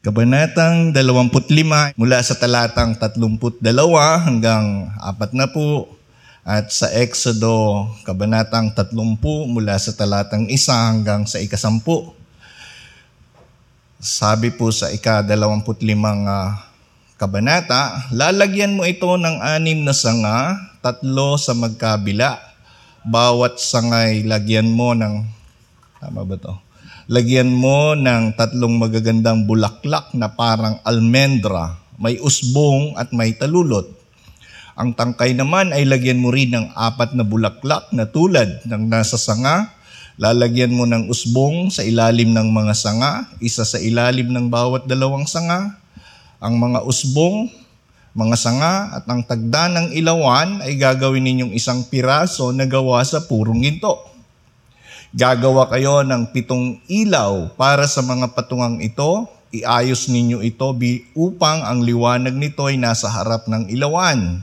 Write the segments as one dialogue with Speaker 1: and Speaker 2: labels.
Speaker 1: Kabanatang 25 mula sa talatang 32 hanggang 40 at sa Exodo kabanatang 30 mula sa talatang 1 hanggang sa ikasampu. Sabi po sa ika-25 uh, kabanata, lalagyan mo ito ng anim na sanga, tatlo sa magkabila. Bawat sangay lagyan mo ng, tama ba to? Lagyan mo ng tatlong magagandang bulaklak na parang almendra, may usbong at may talulot. Ang tangkay naman ay lagyan mo rin ng apat na bulaklak na tulad ng nasa sanga. Lalagyan mo ng usbong sa ilalim ng mga sanga, isa sa ilalim ng bawat dalawang sanga. Ang mga usbong, mga sanga at ang tagda ng ilawan ay gagawin ninyong isang piraso na gawa sa purong ginto. Gagawa kayo ng pitong ilaw para sa mga patungang ito. Iayos ninyo ito upang ang liwanag nito ay nasa harap ng ilawan.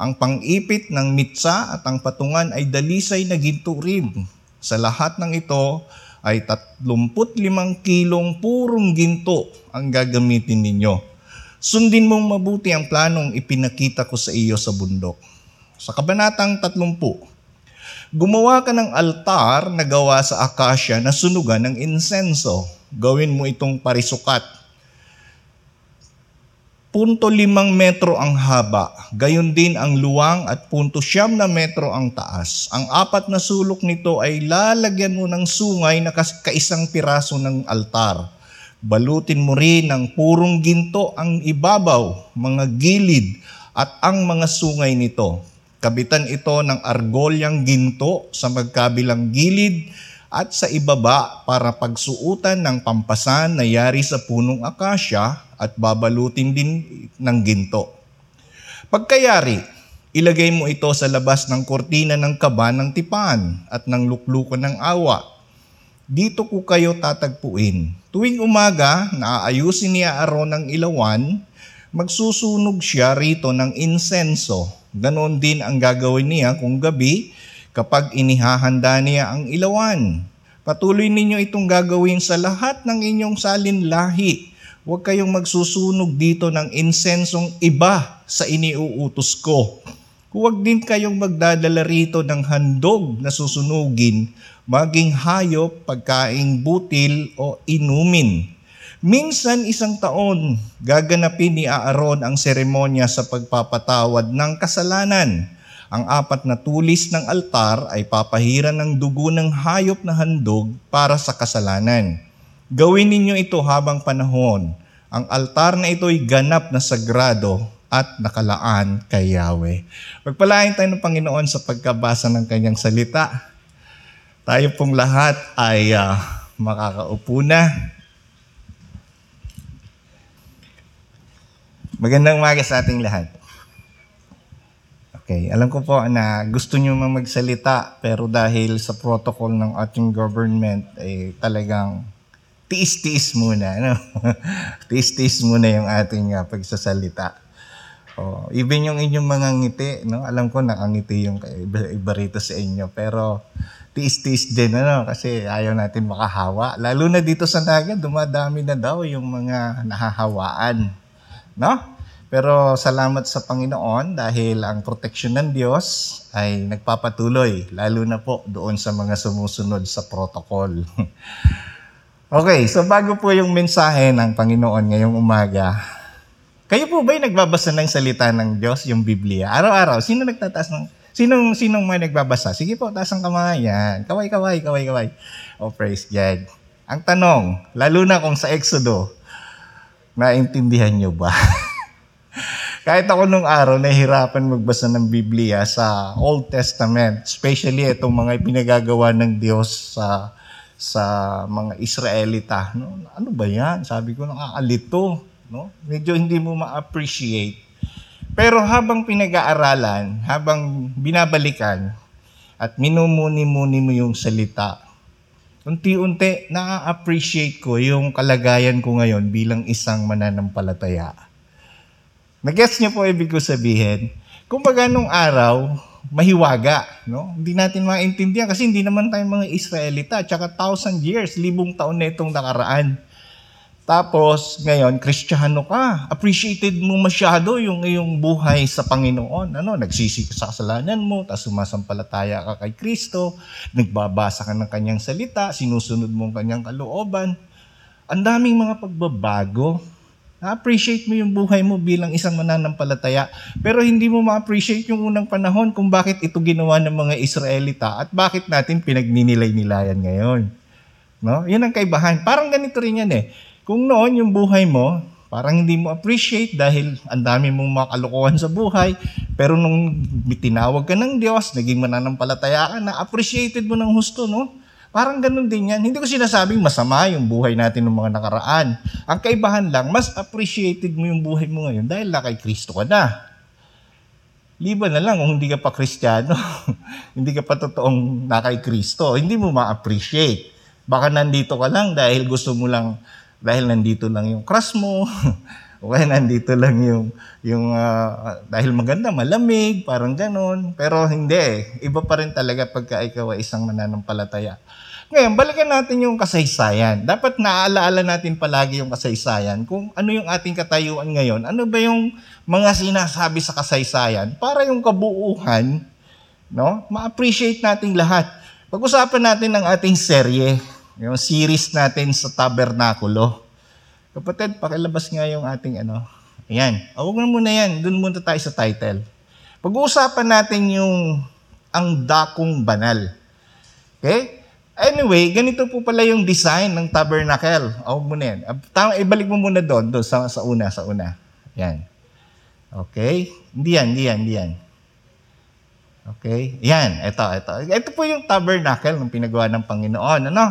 Speaker 1: Ang pangipit ng mitsa at ang patungan ay dalisay na ginto rin. Sa lahat ng ito ay 35 kilong purong ginto ang gagamitin ninyo. Sundin mong mabuti ang planong ipinakita ko sa iyo sa bundok. Sa kabanatang 30, Gumawa ka ng altar na gawa sa akasya na sunugan ng insenso. Gawin mo itong parisukat. Punto limang metro ang haba, gayon din ang luwang at punto siyam na metro ang taas. Ang apat na sulok nito ay lalagyan mo ng sungay na kaisang piraso ng altar. Balutin mo rin ng purong ginto ang ibabaw, mga gilid at ang mga sungay nito Kabitan ito ng argolyang ginto sa magkabilang gilid at sa ibaba para pagsuutan ng pampasan na yari sa punong akasya at babalutin din ng ginto. Pagkayari, ilagay mo ito sa labas ng kortina ng kaba ng tipan at ng luklukan ng awa. Dito ko kayo tatagpuin. Tuwing umaga, naaayusin niya Aaron ng ilawan, magsusunog siya rito ng insenso Ganon din ang gagawin niya kung gabi kapag inihahanda niya ang ilawan. Patuloy ninyo itong gagawin sa lahat ng inyong salin lahi. Huwag kayong magsusunog dito ng insensong iba sa iniuutos ko. Huwag din kayong magdadala rito ng handog na susunugin, maging hayop, pagkaing butil o inumin Minsan isang taon, gaganapin ni Aaron ang seremonya sa pagpapatawad ng kasalanan. Ang apat na tulis ng altar ay papahiran ng dugo ng hayop na handog para sa kasalanan. Gawin ninyo ito habang panahon. Ang altar na ito ay ganap na sagrado at nakalaan kay Yahweh. Pagpalain tayo ng Panginoon sa pagkabasa ng kanyang salita. Tayo pong lahat ay uh, makakaupo na Magandang umaga sa ating lahat. Okay, alam ko po na gusto nyo mang magsalita pero dahil sa protocol ng ating government eh, talagang tiis-tiis muna. Ano? tiis-tiis muna yung ating uh, pagsasalita. Oh, even yung inyong mga ngiti, no? alam ko nakangiti yung iba, iba rito sa inyo pero tiis-tiis din ano kasi ayaw natin makahawa. Lalo na dito sa Naga, dumadami na daw yung mga nahahawaan. No? Pero salamat sa Panginoon dahil ang proteksyon ng Diyos ay nagpapatuloy, lalo na po doon sa mga sumusunod sa protocol. okay, so bago po yung mensahe ng Panginoon ngayong umaga, kayo po ba'y nagbabasa ng salita ng Diyos, yung Biblia? Araw-araw, sino nagtataas ng... Sinong, sinong may nagbabasa? Sige po, taas ang kamay. Yan. Kaway, kaway, kaway, kaway. Oh, praise God. Ang tanong, lalo na kung sa Exodo, naintindihan nyo ba? Kahit ako nung araw, nahihirapan magbasa ng Biblia sa Old Testament, especially itong mga pinagagawa ng Diyos sa sa mga Israelita. No? Ano ba yan? Sabi ko, nakakalito. No? Medyo hindi mo ma-appreciate. Pero habang pinag-aaralan, habang binabalikan, at minumuni-muni mo yung salita, unti-unti na-appreciate ko yung kalagayan ko ngayon bilang isang mananampalataya Nag-gets niyo po ibig ko sabihin? Kung baga nung araw, mahiwaga. No? Hindi natin maintindihan kasi hindi naman tayo mga Israelita. Tsaka thousand years, libong taon na itong nakaraan. Tapos, ngayon, kristyano ka. Appreciated mo masyado yung iyong buhay sa Panginoon. Ano, nagsisi ka sa kasalanan mo, tapos sumasampalataya ka kay Kristo, nagbabasa ka ng kanyang salita, sinusunod mo ang kanyang kalooban. Ang daming mga pagbabago. Na-appreciate mo yung buhay mo bilang isang mananampalataya. Pero hindi mo ma-appreciate yung unang panahon kung bakit ito ginawa ng mga Israelita at bakit natin pinagninilay-nilayan ngayon. No? Yun ang kaibahan. Parang ganito rin yan eh kung noon yung buhay mo, parang hindi mo appreciate dahil ang dami mong makalukuhan sa buhay, pero nung tinawag ka ng Diyos, naging mananampalataya ka na, appreciated mo ng husto, no? Parang ganun din yan. Hindi ko sinasabing masama yung buhay natin ng mga nakaraan. Ang kaibahan lang, mas appreciated mo yung buhay mo ngayon dahil na kay Kristo ka na. Liban na lang kung hindi ka pa Kristiyano, hindi ka pa totoong na kay Kristo, hindi mo ma-appreciate. Baka nandito ka lang dahil gusto mo lang dahil nandito lang yung crush mo, o nandito lang yung, yung uh, dahil maganda, malamig, parang ganon. Pero hindi eh. Iba pa rin talaga pagka ikaw ay isang mananampalataya. Ngayon, balikan natin yung kasaysayan. Dapat naaalaala natin palagi yung kasaysayan. Kung ano yung ating katayuan ngayon, ano ba yung mga sinasabi sa kasaysayan para yung kabuuhan, no? Ma-appreciate nating lahat. Pag-usapan natin ng ating serye yung series natin sa tabernakulo. Kapatid, pakilabas nga yung ating ano. Ayan. Huwag na muna yan. Doon muna tayo sa title. Pag-uusapan natin yung ang dakong banal. Okay? Anyway, ganito po pala yung design ng tabernacle. Huwag mo na yan. Tama, ibalik mo muna doon, doon sa, sa una, sa una. Yan. Okay? Hindi yan, hindi yan, hindi yan. Okay? Yan, ito, ito. Ito po yung tabernacle ng pinagawa ng Panginoon. Ano?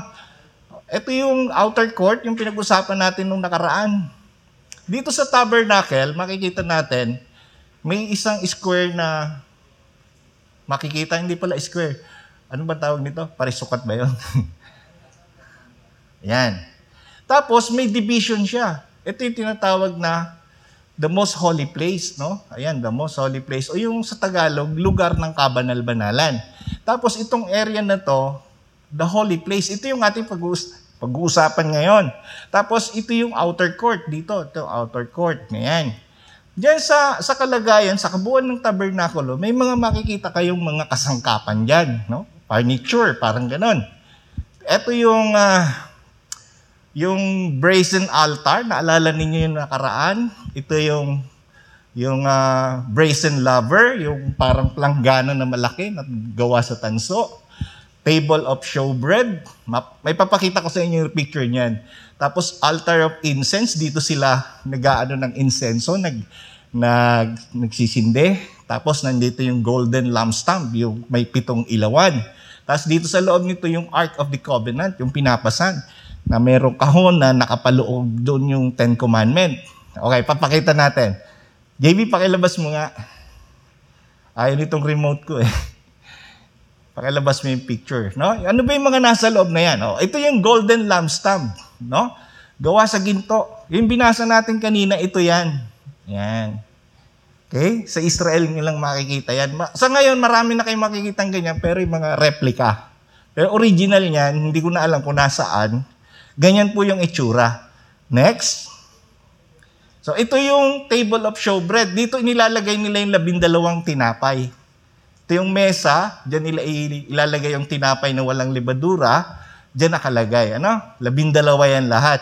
Speaker 1: Ito yung outer court, yung pinag-usapan natin nung nakaraan. Dito sa tabernacle, makikita natin, may isang square na makikita, hindi pala square. Ano ba tawag nito? Parisukat ba yun? Yan. Tapos, may division siya. Ito yung tinatawag na the most holy place, no? Ayan, the most holy place. O yung sa Tagalog, lugar ng kabanal-banalan. Tapos, itong area na to, the holy place. Ito yung ating pag-uusapan ngayon. Tapos ito yung outer court dito, ito outer court. Ngayon. Diyan sa sa kalagayan sa kabuuan ng tabernakulo, may mga makikita kayong mga kasangkapan diyan, no? Furniture, parang ganon. Ito yung uh, yung brazen altar, naalala ninyo yung nakaraan? Ito yung yung uh, brazen lover, yung parang planggana na malaki na gawa sa tanso table of showbread. May papakita ko sa inyo yung picture niyan. Tapos altar of incense, dito sila nag-aano ng insenso, nag, nag, nagsisinde. Tapos nandito yung golden lampstand, yung may pitong ilawan. Tapos dito sa loob nito yung Ark of the Covenant, yung pinapasan, na merong kahon na nakapaloob doon yung Ten Commandment. Okay, papakita natin. JB, pakilabas mo nga. Ayaw nitong remote ko eh. Pakilabas mo yung picture, no? Ano ba yung mga nasa loob na yan? Oh, ito yung golden lampstand, no? Gawa sa ginto. Yung binasa natin kanina, ito yan. Yan. Okay? Sa Israel nyo lang makikita yan. Sa ngayon, marami na kayong makikita ganyan, pero yung mga replica. Pero original niyan, hindi ko na alam kung nasaan. Ganyan po yung itsura. Next. So, ito yung table of showbread. Dito inilalagay nila yung labindalawang tinapay. Ito yung mesa, dyan nila ilalagay yung tinapay na walang libadura, dyan nakalagay. Ano? Labindalawa yan lahat.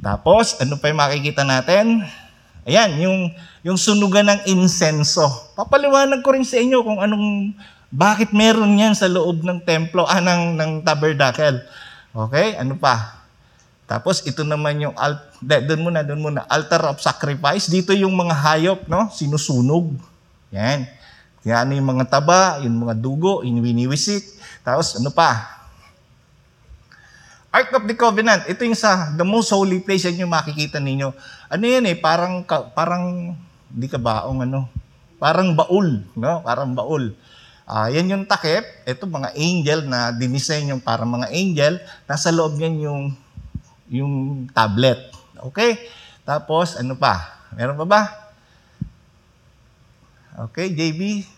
Speaker 1: Tapos, ano pa yung makikita natin? Ayan, yung, yung sunugan ng insenso. Papaliwanag ko rin sa inyo kung anong, bakit meron yan sa loob ng templo, ah, ng, ng tabernacle. Okay, ano pa? Tapos ito naman yung alt, doon muna, doon muna, altar of sacrifice. Dito yung mga hayop, no? Sinusunog. Yan. Yan yung mga taba, yung mga dugo, yung winiwisik. Tapos ano pa? Ark of the Covenant. Ito yung sa the most holy place yan yung makikita ninyo. Ano yan eh, parang, parang, hindi ka baong ano, parang baul, no? Parang baul. Uh, yan yung takip. Ito mga angel na dinisenyo yung parang mga angel. Nasa loob niyan yung, yung tablet. Okay? Tapos, ano pa? Meron pa ba? Okay, JB?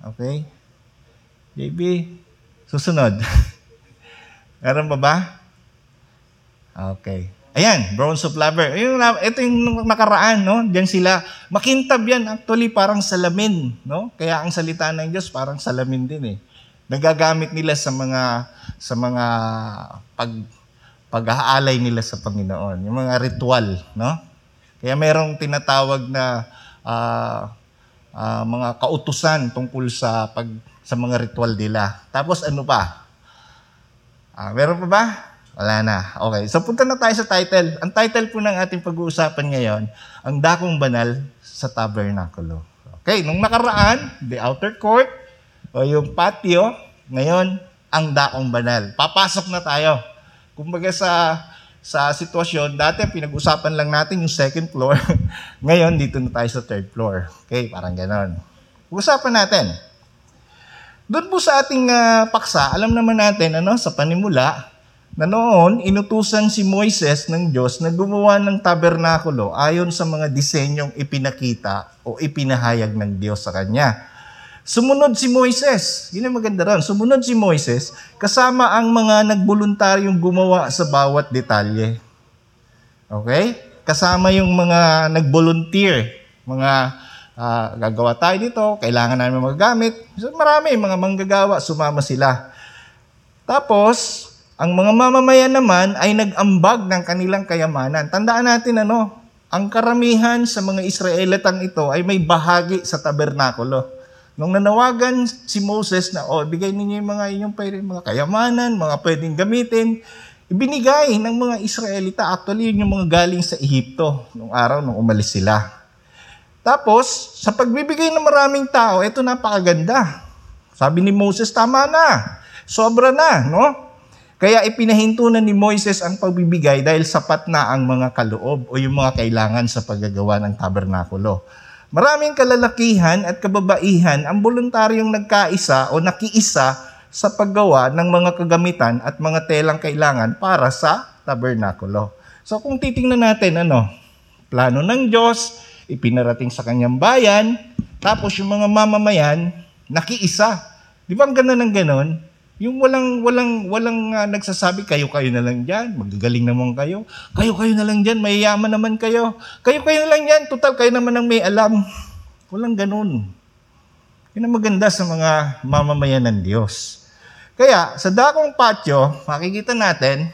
Speaker 1: Okay? JB, susunod. Meron ba ba? Okay. Ayan, bronze of laver. Yung, ito yung nakaraan, no? Diyan sila. Makintab yan, actually, parang salamin, no? Kaya ang salita ng Diyos, parang salamin din, eh. Nagagamit nila sa mga, sa mga pag, pag-aalay nila sa Panginoon. Yung mga ritual, no? Kaya merong tinatawag na uh, uh, mga kautusan tungkol sa pag sa mga ritual nila. Tapos ano pa? Uh, meron pa ba? Wala na. Okay. So punta na tayo sa title. Ang title po ng ating pag-uusapan ngayon, ang dakong banal sa tabernakulo. Okay, nung nakaraan, the outer court o yung patio, ngayon ang dakong banal. Papasok na tayo. Kumbaga sa sa sitwasyon, dati pinag-usapan lang natin yung second floor. ngayon, dito na tayo sa third floor. Okay, parang ganon. Usapan natin. Doon po sa ating uh, paksa, alam naman natin ano, sa panimula, na noon inutusan si Moises ng Diyos na gumawa ng tabernakulo ayon sa mga disenyong ipinakita o ipinahayag ng Diyos sa kanya. Sumunod si Moises. Yun ang maganda ron. Sumunod si Moises kasama ang mga nagboluntaryong gumawa sa bawat detalye. Okay? Kasama yung mga nag-volunteer, mga uh, gagawa tayo dito, kailangan namin magagamit. So, marami, mga manggagawa, sumama sila. Tapos, ang mga mamamayan naman ay nag-ambag ng kanilang kayamanan. Tandaan natin ano, ang karamihan sa mga Israelitang ito ay may bahagi sa tabernakulo. Nung nanawagan si Moses na, oh, bigay ninyo yung mga inyong mga kayamanan, mga pwedeng gamitin, ibinigay ng mga Israelita. Actually, yun yung mga galing sa Ehipto nung araw nung umalis sila. Tapos, sa pagbibigay ng maraming tao, ito napakaganda. Sabi ni Moses, tama na. Sobra na, no? Kaya ipinahinto na ni Moises ang pagbibigay dahil sapat na ang mga kaloob o yung mga kailangan sa paggagawa ng tabernakulo. Maraming kalalakihan at kababaihan ang voluntaryong nagkaisa o nakiisa sa paggawa ng mga kagamitan at mga telang kailangan para sa tabernakulo. So kung titingnan natin ano, plano ng Diyos, ipinarating sa kanyang bayan, tapos yung mga mamamayan, nakiisa. Di ba ang ganda ng ganon? Yung walang walang walang uh, nagsasabi kayo kayo na lang diyan, magagaling naman kayo. Kayo kayo na lang diyan, mayayaman naman kayo. Kayo kayo na lang diyan, total kayo naman ang may alam. Walang ganun. Yun ang maganda sa mga mamamayan ng Diyos. Kaya sa dakong patio, makikita natin,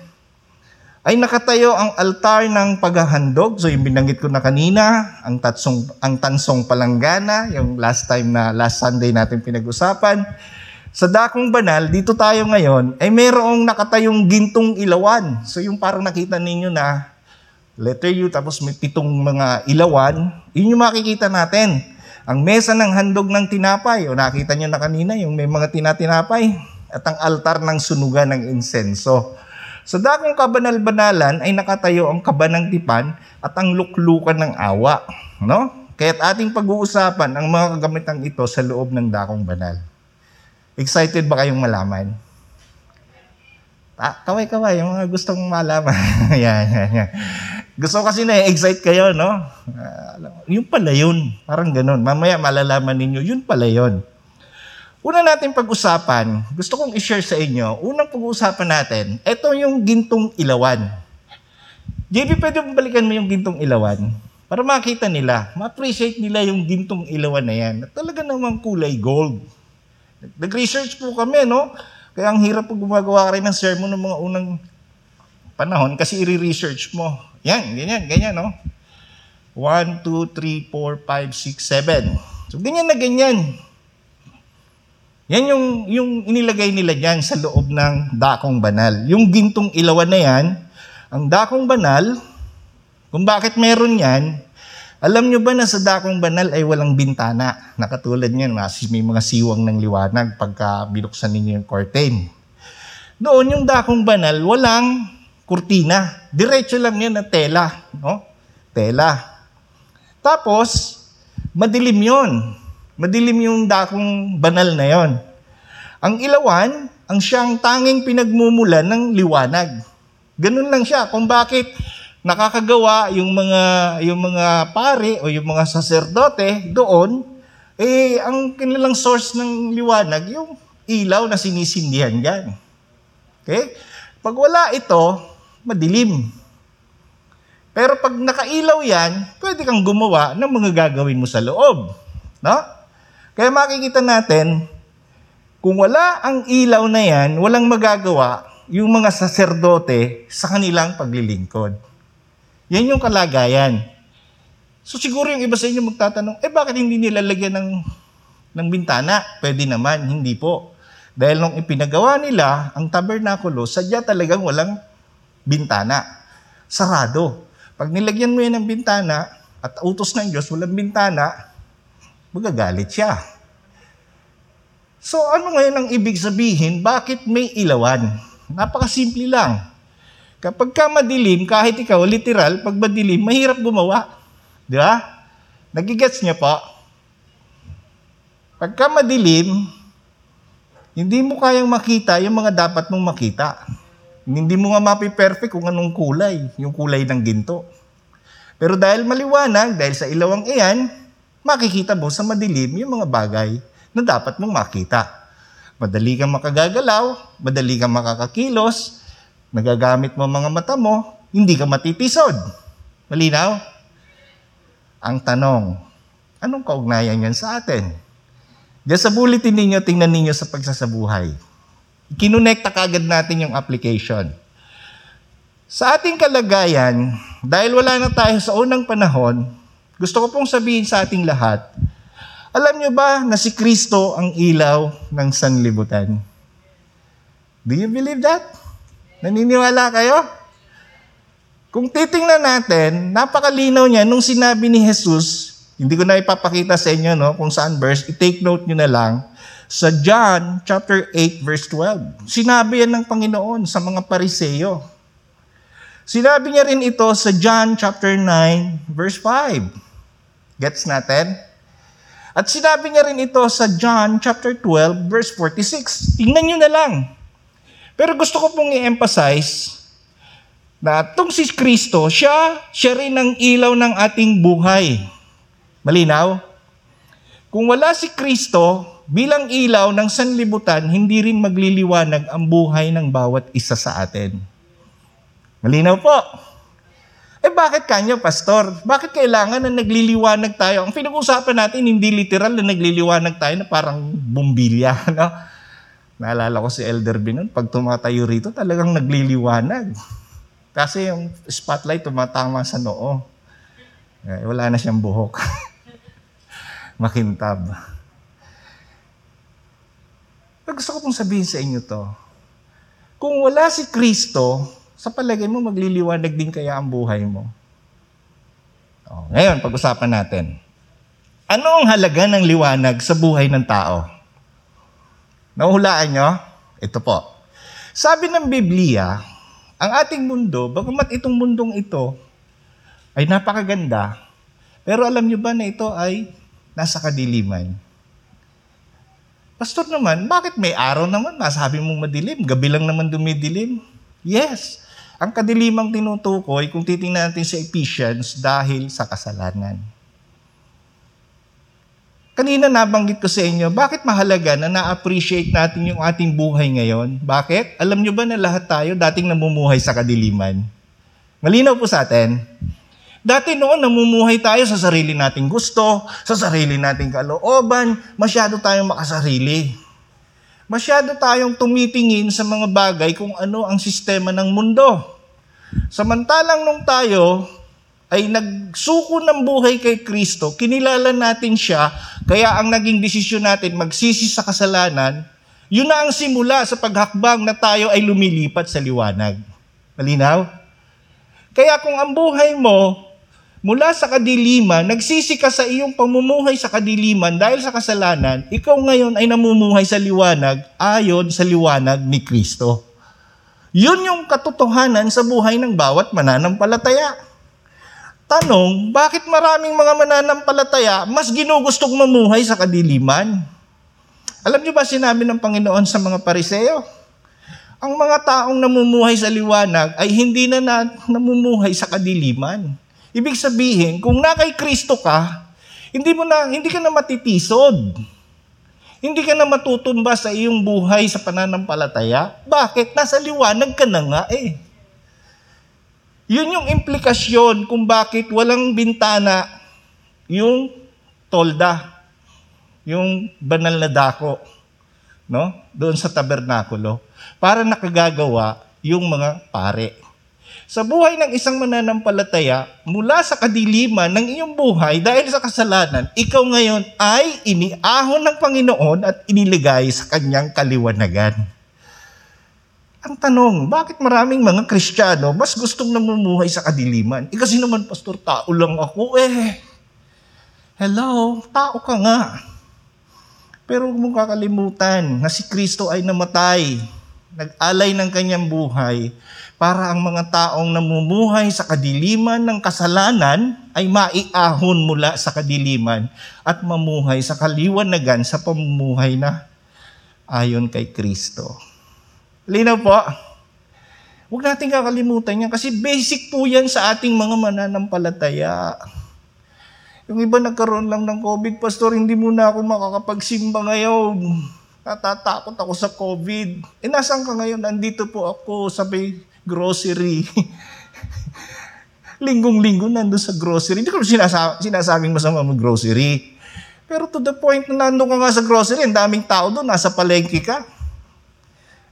Speaker 1: ay nakatayo ang altar ng paghahandog. So yung binanggit ko na kanina, ang tatsong ang tansong palanggana, yung last time na last Sunday natin pinag-usapan. Sa dakong banal, dito tayo ngayon, ay mayroong nakatayong gintong ilawan. So yung parang nakita ninyo na letter U tapos may pitong mga ilawan, yun yung makikita natin. Ang mesa ng handog ng tinapay, o nakita nyo na kanina, yung may mga tinatinapay, at ang altar ng sunugan ng insenso. Sa dakong kabanal-banalan ay nakatayo ang kabanang tipan at ang luklukan ng awa. No? Kaya't ating pag-uusapan ang mga kagamitang ito sa loob ng dakong banal. Excited ba kayong malaman? Ah, kaway-kaway, yung mga gustong malaman. yan, yan, yan. Gusto kasi na-excite kayo, no? Uh, yun pala yun. Parang ganun. Mamaya malalaman ninyo, yun pala yun. Una natin pag-usapan, gusto kong i-share sa inyo, unang pag-uusapan natin, ito yung gintong ilawan. JB, pwede mo balikan mo yung gintong ilawan? Para makita nila, ma-appreciate nila yung gintong ilawan na yan. Talaga namang kulay gold. Nag-research po kami, no? Kaya ang hirap po gumagawa rin ng sermon ng mga unang panahon kasi i-research mo. Yan, ganyan, ganyan, no? 1, 2, 3, 4, 5, 6, 7. So, ganyan na ganyan. Yan yung, yung inilagay nila dyan sa loob ng dakong banal. Yung gintong ilawan na yan, ang dakong banal, kung bakit meron yan, alam nyo ba na sa dakong banal ay walang bintana? Nakatulad niyan, may mga siwang ng liwanag pagka binuksan ninyo yung curtain. Doon yung dakong banal, walang kurtina. Diretso lang yan na tela. No? Tela. Tapos, madilim yon. Madilim yung dakong banal na yon. Ang ilawan, ang siyang tanging pinagmumulan ng liwanag. Ganun lang siya. Kung bakit nakakagawa yung mga yung mga pare o yung mga saserdote doon eh ang kanilang source ng liwanag yung ilaw na sinisindihan diyan. Okay? Pag wala ito, madilim. Pero pag nakailaw yan, pwede kang gumawa ng mga gagawin mo sa loob. No? Kaya makikita natin, kung wala ang ilaw na yan, walang magagawa yung mga saserdote sa kanilang paglilingkod. Yan yung kalagayan. So siguro yung iba sa inyo magtatanong, eh bakit hindi nilalagyan ng, ng bintana? Pwede naman, hindi po. Dahil nung ipinagawa nila ang tabernakulo, sadya talagang walang bintana. Sarado. Pag nilagyan mo yan ng bintana at utos ng Diyos, walang bintana, magagalit siya. So ano ngayon ang ibig sabihin? Bakit may ilawan? Napakasimple lang. Kapag ka madilim, kahit ikaw, literal, pag madilim, mahirap gumawa. Di ba? Nagigets niya po? Pagka madilim, hindi mo kayang makita yung mga dapat mong makita. Hindi mo nga mapi-perfect kung anong kulay, yung kulay ng ginto. Pero dahil maliwanag, dahil sa ilawang iyan, makikita mo sa madilim yung mga bagay na dapat mong makita. Madali kang makagagalaw, madali kang makakakilos, nagagamit mo mga mata mo, hindi ka matitisod. Malinaw? Ang tanong, anong kaugnayan yan sa atin? Diyan sa bulletin ninyo, tingnan ninyo sa pagsasabuhay kinonekta kagad natin yung application. Sa ating kalagayan, dahil wala na tayo sa unang panahon, gusto ko pong sabihin sa ating lahat, alam nyo ba na si Kristo ang ilaw ng sanlibutan? Do you believe that? Naniniwala kayo? Kung titingnan natin, napakalinaw niya nung sinabi ni Jesus, hindi ko na ipapakita sa inyo no, kung saan verse, i-take note nyo na lang, sa John chapter 8 verse 12. Sinabi yan ng Panginoon sa mga pariseyo. Sinabi niya rin ito sa John chapter 9 verse 5. Gets natin? At sinabi niya rin ito sa John chapter 12 verse 46. Tingnan niyo na lang. Pero gusto ko pong i-emphasize na itong si Kristo, siya, siya rin ang ilaw ng ating buhay. Malinaw? Kung wala si Kristo, bilang ilaw ng sanlibutan, hindi rin magliliwanag ang buhay ng bawat isa sa atin. Malinaw po. Eh bakit kanyo, pastor? Bakit kailangan na nagliliwanag tayo? Ang pinag-usapan natin, hindi literal na nagliliwanag tayo na parang bumbilya. No? Naalala ko si Elder Binon, pag tumatayo rito, talagang nagliliwanag. Kasi yung spotlight tumatama sa noo. Eh, wala na siyang buhok. Makintab. Gusto ko pong sabihin sa inyo to. Kung wala si Kristo, sa palagay mo, magliliwanag din kaya ang buhay mo. O, ngayon, pag-usapan natin. Ano ang halaga ng liwanag sa buhay ng tao? Nahuhulaan nyo? Ito po. Sabi ng Biblia, ang ating mundo, bagamat itong mundong ito ay napakaganda, pero alam nyo ba na ito ay nasa kadiliman? Pastor naman, bakit may araw naman? Masabi mong madilim, gabi lang naman dumidilim. Yes, ang kadilimang tinutukoy, kung titingnan natin sa Ephesians, dahil sa kasalanan. Kanina nabanggit ko sa inyo, bakit mahalaga na na-appreciate natin yung ating buhay ngayon? Bakit? Alam nyo ba na lahat tayo dating namumuhay sa kadiliman? Malinaw po sa atin. Dati noon, namumuhay tayo sa sarili nating gusto, sa sarili nating kalooban, masyado tayong makasarili. Masyado tayong tumitingin sa mga bagay kung ano ang sistema ng mundo. Samantalang nung tayo ay nagsuko ng buhay kay Kristo, kinilala natin siya, kaya ang naging desisyon natin magsisi sa kasalanan, yun na ang simula sa paghakbang na tayo ay lumilipat sa liwanag. Malinaw? Kaya kung ang buhay mo mula sa kadiliman, nagsisi ka sa iyong pamumuhay sa kadiliman dahil sa kasalanan, ikaw ngayon ay namumuhay sa liwanag ayon sa liwanag ni Kristo. Yun yung katotohanan sa buhay ng bawat mananampalataya. Tanong, bakit maraming mga mananampalataya mas ginugustong mamuhay sa kadiliman? Alam niyo ba sinabi ng Panginoon sa mga pariseo? Ang mga taong namumuhay sa liwanag ay hindi na, na namumuhay sa kadiliman Ibig sabihin, kung na kay Kristo ka, hindi mo na hindi ka na matitisod. Hindi ka na matutumba sa iyong buhay sa pananampalataya. Bakit? Nasa liwanag ka na nga eh. Yun yung implikasyon kung bakit walang bintana yung tolda, yung banal na dako, no? Doon sa tabernakulo para nakagagawa yung mga pare. Sa buhay ng isang mananampalataya, mula sa kadiliman ng iyong buhay dahil sa kasalanan, ikaw ngayon ay iniahon ng Panginoon at iniligay sa kanyang kaliwanagan. Ang tanong, bakit maraming mga Kristiyano mas gustong namumuhay sa kadiliman? Eh kasi naman, Pastor, tao lang ako eh. Hello, tao ka nga. Pero huwag mong kakalimutan na si Kristo ay namatay. Nag-alay ng kanyang buhay para ang mga taong namumuhay sa kadiliman ng kasalanan ay maiahon mula sa kadiliman at mamuhay sa kaliwanagan sa pamumuhay na ayon kay Kristo. Linaw po. Huwag natin kakalimutan yan kasi basic po yan sa ating mga mananampalataya. Yung iba nagkaroon lang ng COVID, Pastor, hindi muna ako makakapagsimba ngayon. Natatakot ako sa COVID. Eh, nasan ka ngayon? Nandito po ako sa grocery. Linggong-linggo nandun sa grocery. Hindi ko sinasa- sinasabing masama mag-grocery. Pero to the point na nandun ka nga sa grocery, ang daming tao doon, nasa palengke ka.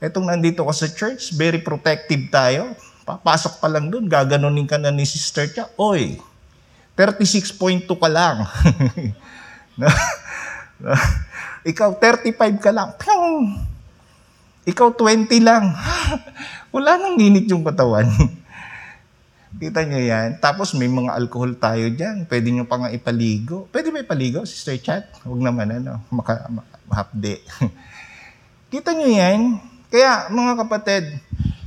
Speaker 1: Etong nandito ka sa church, very protective tayo. Papasok pa lang doon, gaganunin ka na ni Sister Cha. Oy, 36.2 ka lang. Ikaw 35 ka lang. Pyong! Ikaw 20 lang. Wala nang init yung katawan. Kita niyo yan? Tapos may mga alcohol tayo dyan. Pwede nyo pa nga ipaligo. Pwede ba ipaligo, Sister Chat? Huwag naman, ano, maka, mahapde. Kita niyo yan? Kaya, mga kapatid,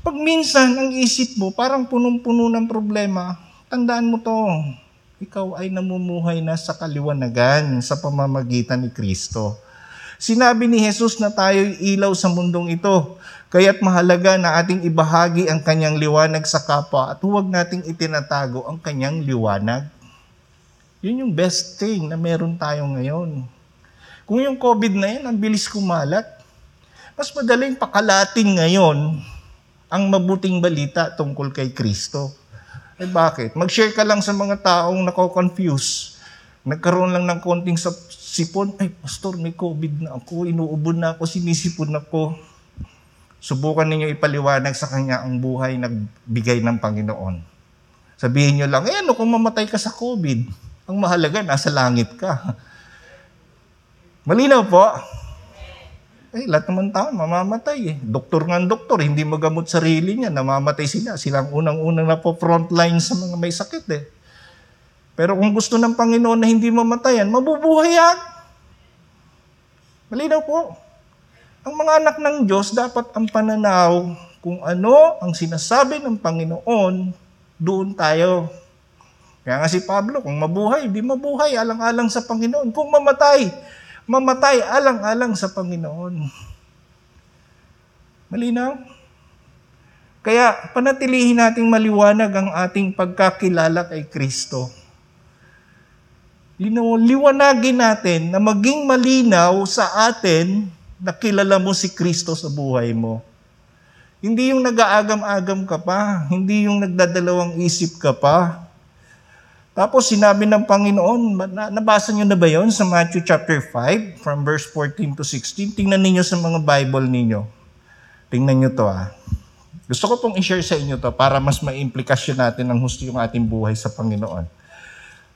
Speaker 1: pag minsan ang isip mo parang punong-puno ng problema, tandaan mo to, ikaw ay namumuhay na sa kaliwanagan sa pamamagitan ni Kristo. Sinabi ni Jesus na tayo'y ilaw sa mundong ito, kaya't mahalaga na ating ibahagi ang kanyang liwanag sa kapwa at huwag nating itinatago ang kanyang liwanag. Yun yung best thing na meron tayo ngayon. Kung yung COVID na yan, ang bilis kumalat, mas madaling pakalatin ngayon ang mabuting balita tungkol kay Kristo. Eh bakit? Mag-share ka lang sa mga taong nako-confuse. Nagkaroon lang ng konting sipon. Ay, pastor, may COVID na ako. Inuubod na ako, sinisipon ako. Subukan ninyo ipaliwanag sa kanya ang buhay nagbigay ng Panginoon. Sabihin nyo lang, eh ano kung mamatay ka sa COVID? Ang mahalaga, nasa langit ka. Malinaw po? Eh, lahat naman tao mamamatay eh. Doktor nga doktor, hindi magamot sarili niya, namamatay sila. Silang unang-unang na po frontline sa mga may sakit eh. Pero kung gusto ng Panginoon na hindi mamatayan, mabubuhay yan. Malinaw po. Ang mga anak ng Diyos, dapat ang pananaw kung ano ang sinasabi ng Panginoon, doon tayo. Kaya nga si Pablo, kung mabuhay, di mabuhay, alang-alang sa Panginoon. Kung mamatay, mamatay alang-alang sa Panginoon. Malinaw? Kaya panatilihin nating maliwanag ang ating pagkakilala kay Kristo. Liwanagin natin na maging malinaw sa atin na kilala mo si Kristo sa buhay mo. Hindi yung nag-aagam-agam ka pa, hindi yung nagdadalawang isip ka pa, tapos sinabi ng Panginoon, nabasa niyo na ba yon sa Matthew chapter 5 from verse 14 to 16? Tingnan niyo sa mga Bible ninyo. Tingnan niyo to ah. Gusto ko pong i-share sa inyo to para mas ma-implikasyon natin ng husto yung ating buhay sa Panginoon.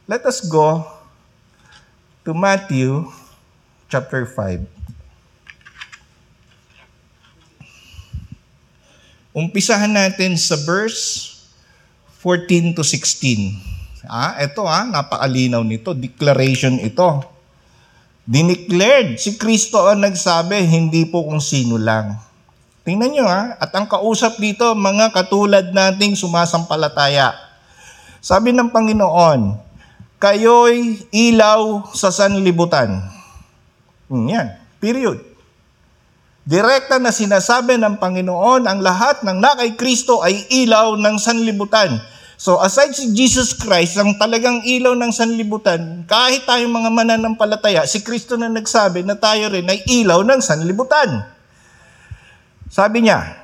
Speaker 1: Let us go to Matthew chapter 5. Umpisahan natin sa verse 14 to 16. Ah, ito ah, napakalinaw nito. Declaration ito. Dineclared. Si Kristo ang nagsabi, hindi po kung sino lang. Tingnan nyo ah. At ang kausap dito, mga katulad nating sumasampalataya. Sabi ng Panginoon, kayo'y ilaw sa sanlibutan. Hmm, yan. Period. Direkta na sinasabi ng Panginoon, ang lahat ng nakay Kristo ay ilaw ng sanlibutan. So aside si Jesus Christ, ang talagang ilaw ng sanlibutan, kahit tayong mga mananampalataya, si Kristo na nagsabi na tayo rin ay ilaw ng sanlibutan. Sabi niya,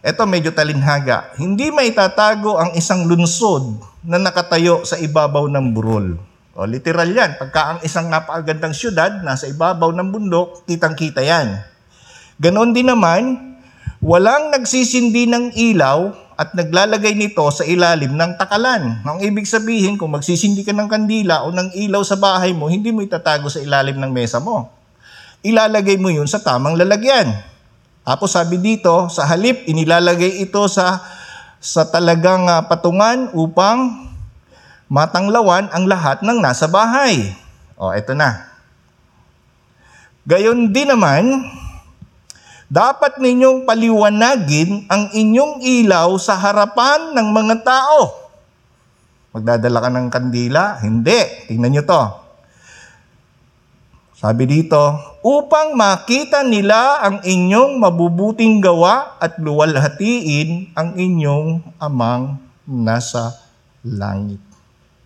Speaker 1: Ito medyo talinhaga. Hindi maitatago ang isang lunsod na nakatayo sa ibabaw ng burol. O, literal yan. Pagka ang isang napakagandang syudad nasa ibabaw ng bundok, kitang-kita yan. Ganon din naman, walang nagsisindi ng ilaw at naglalagay nito sa ilalim ng takalan. Ang ibig sabihin, kung magsisindi ka ng kandila o ng ilaw sa bahay mo, hindi mo itatago sa ilalim ng mesa mo. Ilalagay mo yun sa tamang lalagyan. Tapos sabi dito, sa halip, inilalagay ito sa sa talagang uh, patungan upang matanglawan ang lahat ng nasa bahay. O, eto na. Gayon din naman, dapat ninyong paliwanagin ang inyong ilaw sa harapan ng mga tao. Magdadala ka ng kandila? Hindi. Tingnan nyo to. Sabi dito, upang makita nila ang inyong mabubuting gawa at luwalhatiin ang inyong amang nasa langit.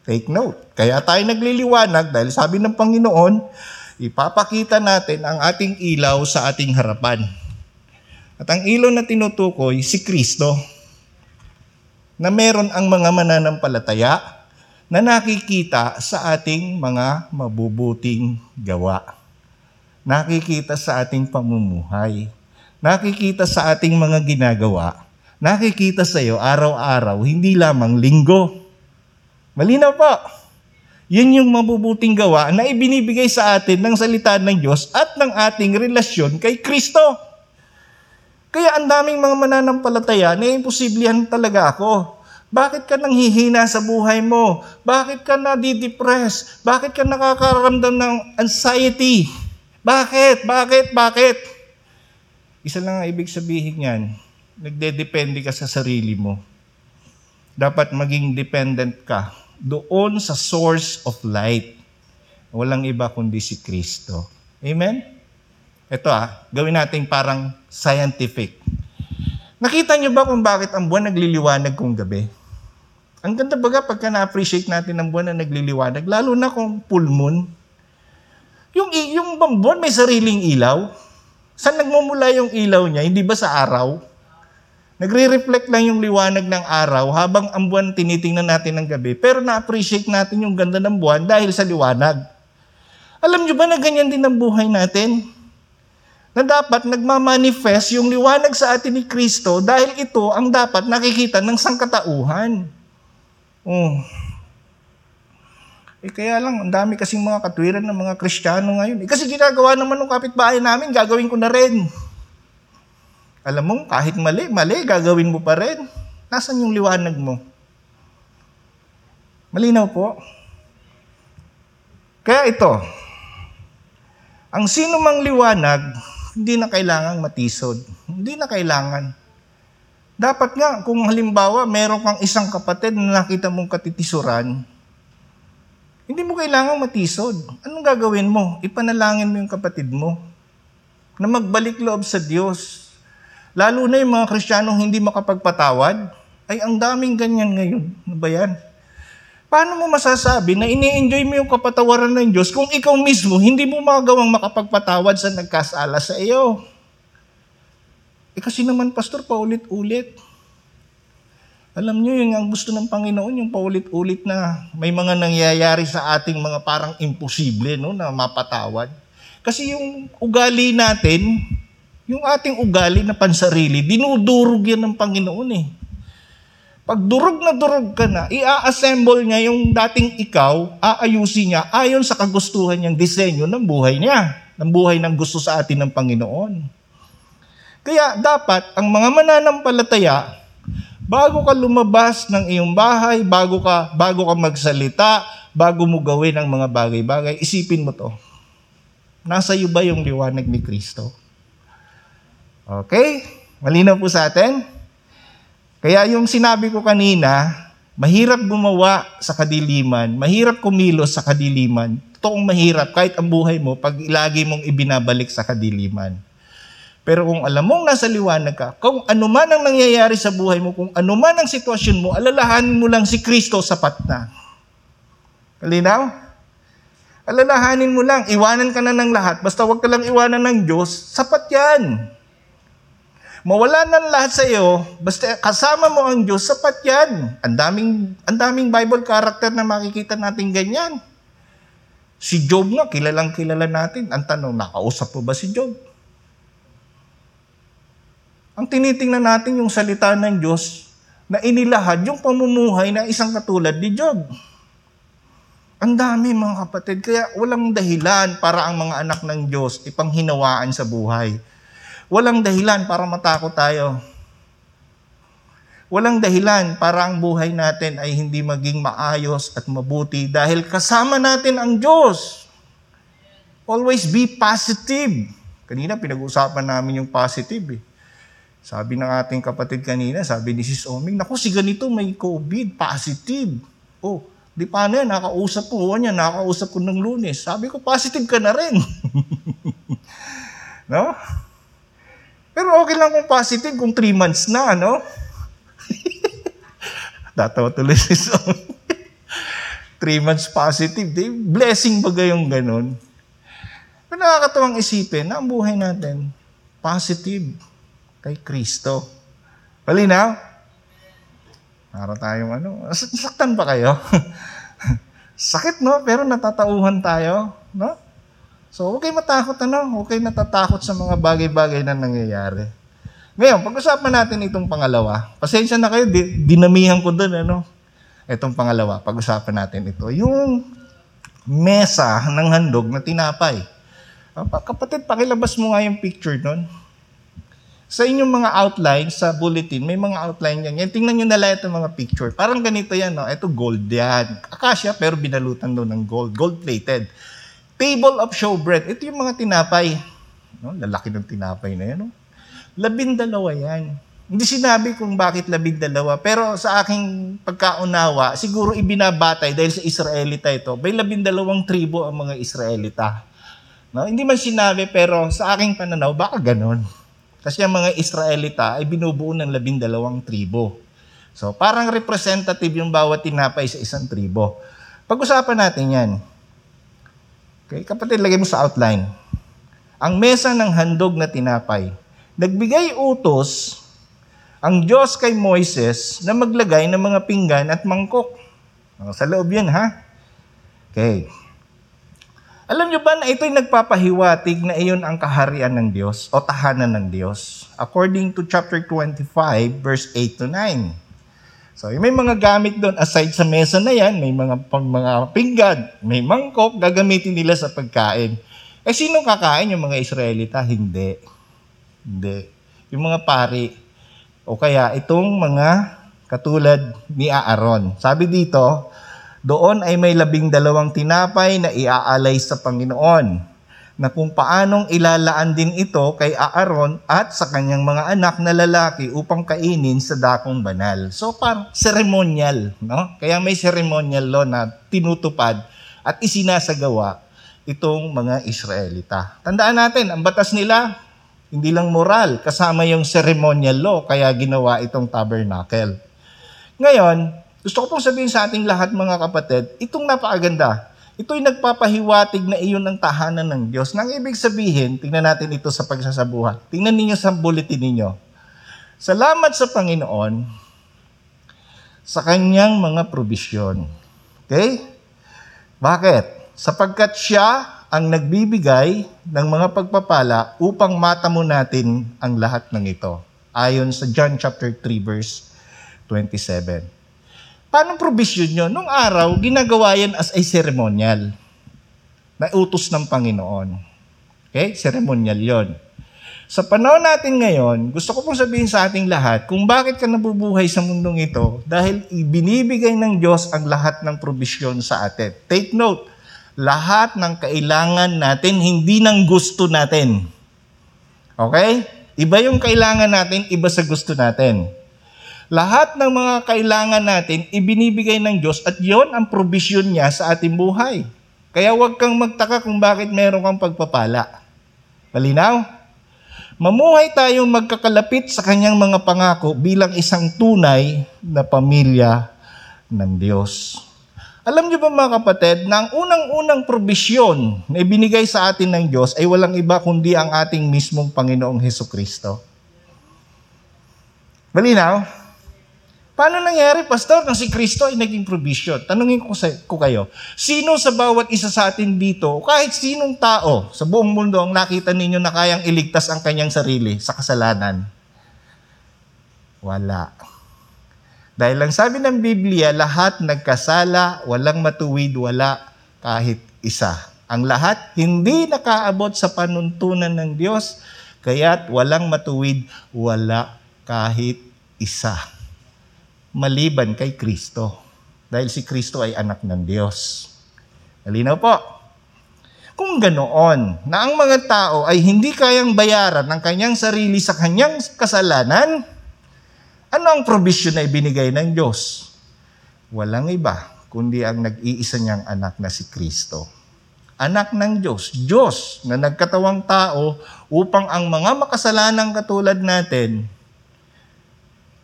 Speaker 1: Take note. Kaya tayo nagliliwanag dahil sabi ng Panginoon, ipapakita natin ang ating ilaw sa ating harapan. At ang ilaw na tinutukoy, si Kristo, na meron ang mga mananampalataya na nakikita sa ating mga mabubuting gawa. Nakikita sa ating pamumuhay. Nakikita sa ating mga ginagawa. Nakikita sa iyo araw-araw, hindi lamang linggo. Malinaw po. Yun yung mabubuting gawa na ibinibigay sa atin ng salita ng Diyos at ng ating relasyon kay Kristo. Kaya ang daming mga mananampalataya na imposiblihan talaga ako. Bakit ka nanghihina sa buhay mo? Bakit ka nadidepress? Bakit ka nakakaramdam ng anxiety? Bakit? Bakit? Bakit? Isa lang ang ibig sabihin yan. Nagdedepende ka sa sarili mo. Dapat maging dependent ka doon sa source of light. Walang iba kundi si Kristo. Amen? Ito ah, gawin natin parang scientific. Nakita niyo ba kung bakit ang buwan nagliliwanag kung gabi? Ang ganda baga pagka na-appreciate natin ang buwan na nagliliwanag, lalo na kung full moon. Yung, yung buwan may sariling ilaw. Saan nagmumula yung ilaw niya? Hindi ba sa araw? Nagre-reflect lang yung liwanag ng araw habang ang buwan tinitingnan natin ng gabi. Pero na-appreciate natin yung ganda ng buwan dahil sa liwanag. Alam nyo ba na ganyan din ang buhay natin? Na dapat nagmamanifest yung liwanag sa atin ni Kristo dahil ito ang dapat nakikita ng sangkatauhan. Oh. Eh kaya lang, ang dami kasing mga katwiran ng mga Kristiyano ngayon. Eh kasi ginagawa naman ng kapitbahay namin, gagawin ko na rin. Alam mo, kahit mali, mali, gagawin mo pa rin. Nasaan yung liwanag mo? Malinaw po. Kaya ito, ang sino mang liwanag, hindi na kailangang matisod. Hindi na kailangan. Dapat nga, kung halimbawa, meron kang isang kapatid na nakita mong katitisuran, hindi mo kailangang matisod. Anong gagawin mo? Ipanalangin mo yung kapatid mo na magbalik loob sa Diyos. Lalo na yung mga Kristiyanong hindi makapagpatawad, ay ang daming ganyan ngayon. Ano ba yan? Paano mo masasabi na ini-enjoy mo yung kapatawaran ng Diyos kung ikaw mismo hindi mo magawang makapagpatawad sa nagkasala sa iyo? Eh kasi naman, Pastor, paulit-ulit. Alam niyo, yung ang gusto ng Panginoon, yung paulit-ulit na may mga nangyayari sa ating mga parang imposible no, na mapatawad. Kasi yung ugali natin, yung ating ugali na pansarili, dinudurog yan ng Panginoon eh. Pag durog na durog ka na, i-assemble niya yung dating ikaw, aayusin niya ayon sa kagustuhan niyang disenyo ng buhay niya, ng buhay ng gusto sa atin ng Panginoon. Kaya dapat ang mga mananampalataya, bago ka lumabas ng iyong bahay, bago ka bago ka magsalita, bago mo gawin ang mga bagay-bagay, isipin mo to. Nasa iyo ba yung liwanag ni Kristo? Okay? Malinaw po sa atin? Kaya yung sinabi ko kanina, mahirap gumawa sa kadiliman, mahirap kumilos sa kadiliman. Totoong mahirap kahit ang buhay mo pag lagi mong ibinabalik sa kadiliman. Pero kung alam mong nasa liwanag ka, kung ano man ang nangyayari sa buhay mo, kung ano man ang sitwasyon mo, alalahanin mo lang si Kristo sapat na. Kalinaw? Alalahanin mo lang, iwanan ka na ng lahat, basta wag ka lang iwanan ng Diyos, sapat yan. Mawala ng lahat sa iyo, basta kasama mo ang Diyos, sapat yan. Ang daming, ang daming Bible character na makikita natin ganyan. Si Job nga, kilalang kilala natin. Ang tanong, nakausap po ba si Job? Ang tinitingnan natin yung salita ng Diyos na inilahad yung pamumuhay na isang katulad ni Job. Ang dami mga kapatid, kaya walang dahilan para ang mga anak ng Diyos ipanghinawaan sa buhay. Walang dahilan para matakot tayo. Walang dahilan para ang buhay natin ay hindi maging maayos at mabuti dahil kasama natin ang Diyos. Always be positive. Kanina pinag-usapan namin yung positive eh. Sabi ng ating kapatid kanina, sabi ni Sis Oming, naku si ganito may COVID, positive. Oh, di paano yan, nakausap ko niya, nakausap ko ng lunes. Sabi ko, positive ka na rin. no? Pero okay lang kung positive kung 3 months na, no? Tatawa tuloy si Son. 3 months positive. Di, blessing ba yung ganun? Pero nakakatawang isipin na ang buhay natin, positive kay Kristo. Malinaw? Para tayong ano, saktan pa kayo? Sakit, no? Pero natatauhan tayo, no? So, okay matakot, ano? Okay natatakot sa mga bagay-bagay na nangyayari. Ngayon, pag-usapan natin itong pangalawa. Pasensya na kayo, di, dinamihan ko doon, ano? Itong pangalawa, pag-usapan natin ito. Yung mesa ng handog na tinapay. Kapatid, pakilabas mo nga yung picture doon. Sa inyong mga outline, sa bulletin, may mga outline yan. yan tingnan nyo na lahat ng mga picture. Parang ganito yan, no? Ito gold yan. Akasya, pero binalutan doon ng gold. Gold-plated. Table of showbread. Ito yung mga tinapay. No? Lalaki ng tinapay na yan. No? Labindalawa yan. Hindi sinabi kung bakit labindalawa, pero sa aking pagkaunawa, siguro ibinabatay dahil sa Israelita ito. May labindalawang tribo ang mga Israelita. No? Hindi man sinabi, pero sa aking pananaw, baka ganon. Kasi ang mga Israelita ay binubuo ng labindalawang tribo. So, parang representative yung bawat tinapay sa isang tribo. Pag-usapan natin yan. Okay, kapatid, lagay mo sa outline. Ang mesa ng handog na tinapay. Nagbigay utos ang Diyos kay Moises na maglagay ng mga pinggan at mangkok. Sa loob yan, ha? Okay. Alam nyo ba na ito'y nagpapahiwatig na iyon ang kaharian ng Diyos o tahanan ng Diyos? According to chapter 25, verse 8 to 9. So, may mga gamit doon aside sa mesa na yan, may mga pang mga pinggan, may mangkok, gagamitin nila sa pagkain. Eh, sino kakain? Yung mga Israelita? Hindi. Hindi. Yung mga pari. O kaya, itong mga katulad ni Aaron. Sabi dito, doon ay may labing dalawang tinapay na iaalay sa Panginoon na kung paanong ilalaan din ito kay Aaron at sa kanyang mga anak na lalaki upang kainin sa dakong banal. So par ceremonial, no? Kaya may ceremonial law na tinutupad at isinasagawa itong mga Israelita. Tandaan natin, ang batas nila hindi lang moral, kasama yung ceremonial law kaya ginawa itong tabernacle. Ngayon, gusto ko pong sabihin sa ating lahat mga kapatid, itong napakaganda Ito'y nagpapahiwatig na iyon ang tahanan ng Diyos. Nang ibig sabihin, tingnan natin ito sa pagsasabuhan. Tingnan ninyo sa bulletin ninyo. Salamat sa Panginoon sa kanyang mga probisyon. Okay? Bakit? Sapagkat siya ang nagbibigay ng mga pagpapala upang matamo natin ang lahat ng ito. Ayon sa John chapter 3 verse 27. Paano provision nyo? Nung araw, ginagawa yan as a ceremonial. Na utos ng Panginoon. Okay? Ceremonial yon. Sa panahon natin ngayon, gusto ko pong sabihin sa ating lahat kung bakit ka nabubuhay sa mundong ito dahil ibinibigay ng Diyos ang lahat ng provision sa atin. Take note, lahat ng kailangan natin, hindi ng gusto natin. Okay? Iba yung kailangan natin, iba sa gusto natin. Lahat ng mga kailangan natin, ibinibigay ng Diyos at yon ang provision niya sa ating buhay. Kaya huwag kang magtaka kung bakit meron kang pagpapala. Malinaw? Mamuhay tayong magkakalapit sa kanyang mga pangako bilang isang tunay na pamilya ng Diyos. Alam niyo ba mga kapatid, na ang unang-unang probisyon na ibinigay sa atin ng Diyos ay walang iba kundi ang ating mismong Panginoong Heso Kristo. Malinaw? Paano nangyari, Pastor, na si Kristo ay naging provision? Tanungin ko, sa, ko kayo, sino sa bawat isa sa atin dito, kahit sinong tao sa buong mundo ang nakita ninyo na kayang iligtas ang kanyang sarili sa kasalanan? Wala. Dahil lang sabi ng Biblia, lahat nagkasala, walang matuwid, wala kahit isa. Ang lahat hindi nakaabot sa panuntunan ng Diyos, kaya't walang matuwid, wala kahit isa maliban kay Kristo. Dahil si Kristo ay anak ng Diyos. Malinaw po. Kung ganoon, na ang mga tao ay hindi kayang bayaran ng kanyang sarili sa kanyang kasalanan, ano ang provision na ibinigay ng Diyos? Walang iba, kundi ang nag-iisa niyang anak na si Kristo. Anak ng Diyos, Diyos na nagkatawang tao upang ang mga makasalanang katulad natin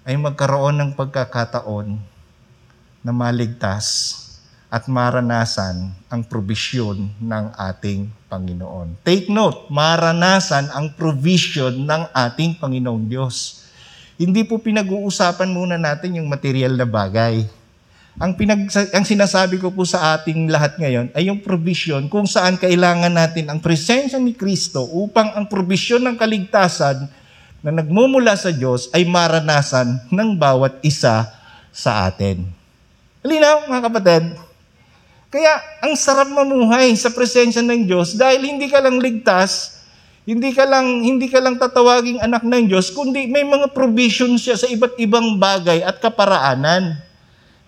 Speaker 1: ay magkaroon ng pagkakataon na maligtas at maranasan ang provision ng ating Panginoon. Take note, maranasan ang provision ng ating Panginoong Diyos. Hindi po pinag-uusapan muna natin yung material na bagay. Ang, pinag, ang sinasabi ko po sa ating lahat ngayon ay yung provision kung saan kailangan natin ang presensya ni Kristo upang ang provision ng kaligtasan na nagmumula sa Diyos ay maranasan ng bawat isa sa atin. Halinaw, mga kapatid. Kaya, ang sarap mamuhay sa presensya ng Diyos dahil hindi ka lang ligtas, hindi ka lang hindi ka lang tatawaging anak ng Diyos, kundi may mga provision siya sa iba't ibang bagay at kaparaanan.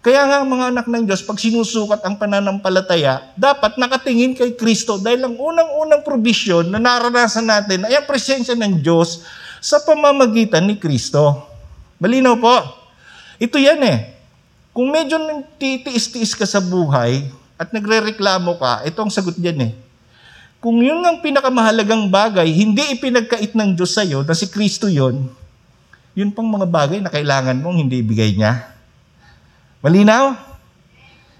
Speaker 1: Kaya nga mga anak ng Diyos, pag sinusukat ang pananampalataya, dapat nakatingin kay Kristo dahil ang unang-unang provision na naranasan natin ay ang presensya ng Diyos sa pamamagitan ni Kristo. Malinaw po. Ito yan eh. Kung medyo titiis-tiis ka sa buhay at nagre-reklamo ka, ito ang sagot diyan eh. Kung yun ang pinakamahalagang bagay, hindi ipinagkait ng Diyos sa iyo na si Kristo yon, yun pang mga bagay na kailangan mong hindi ibigay niya. Malinaw?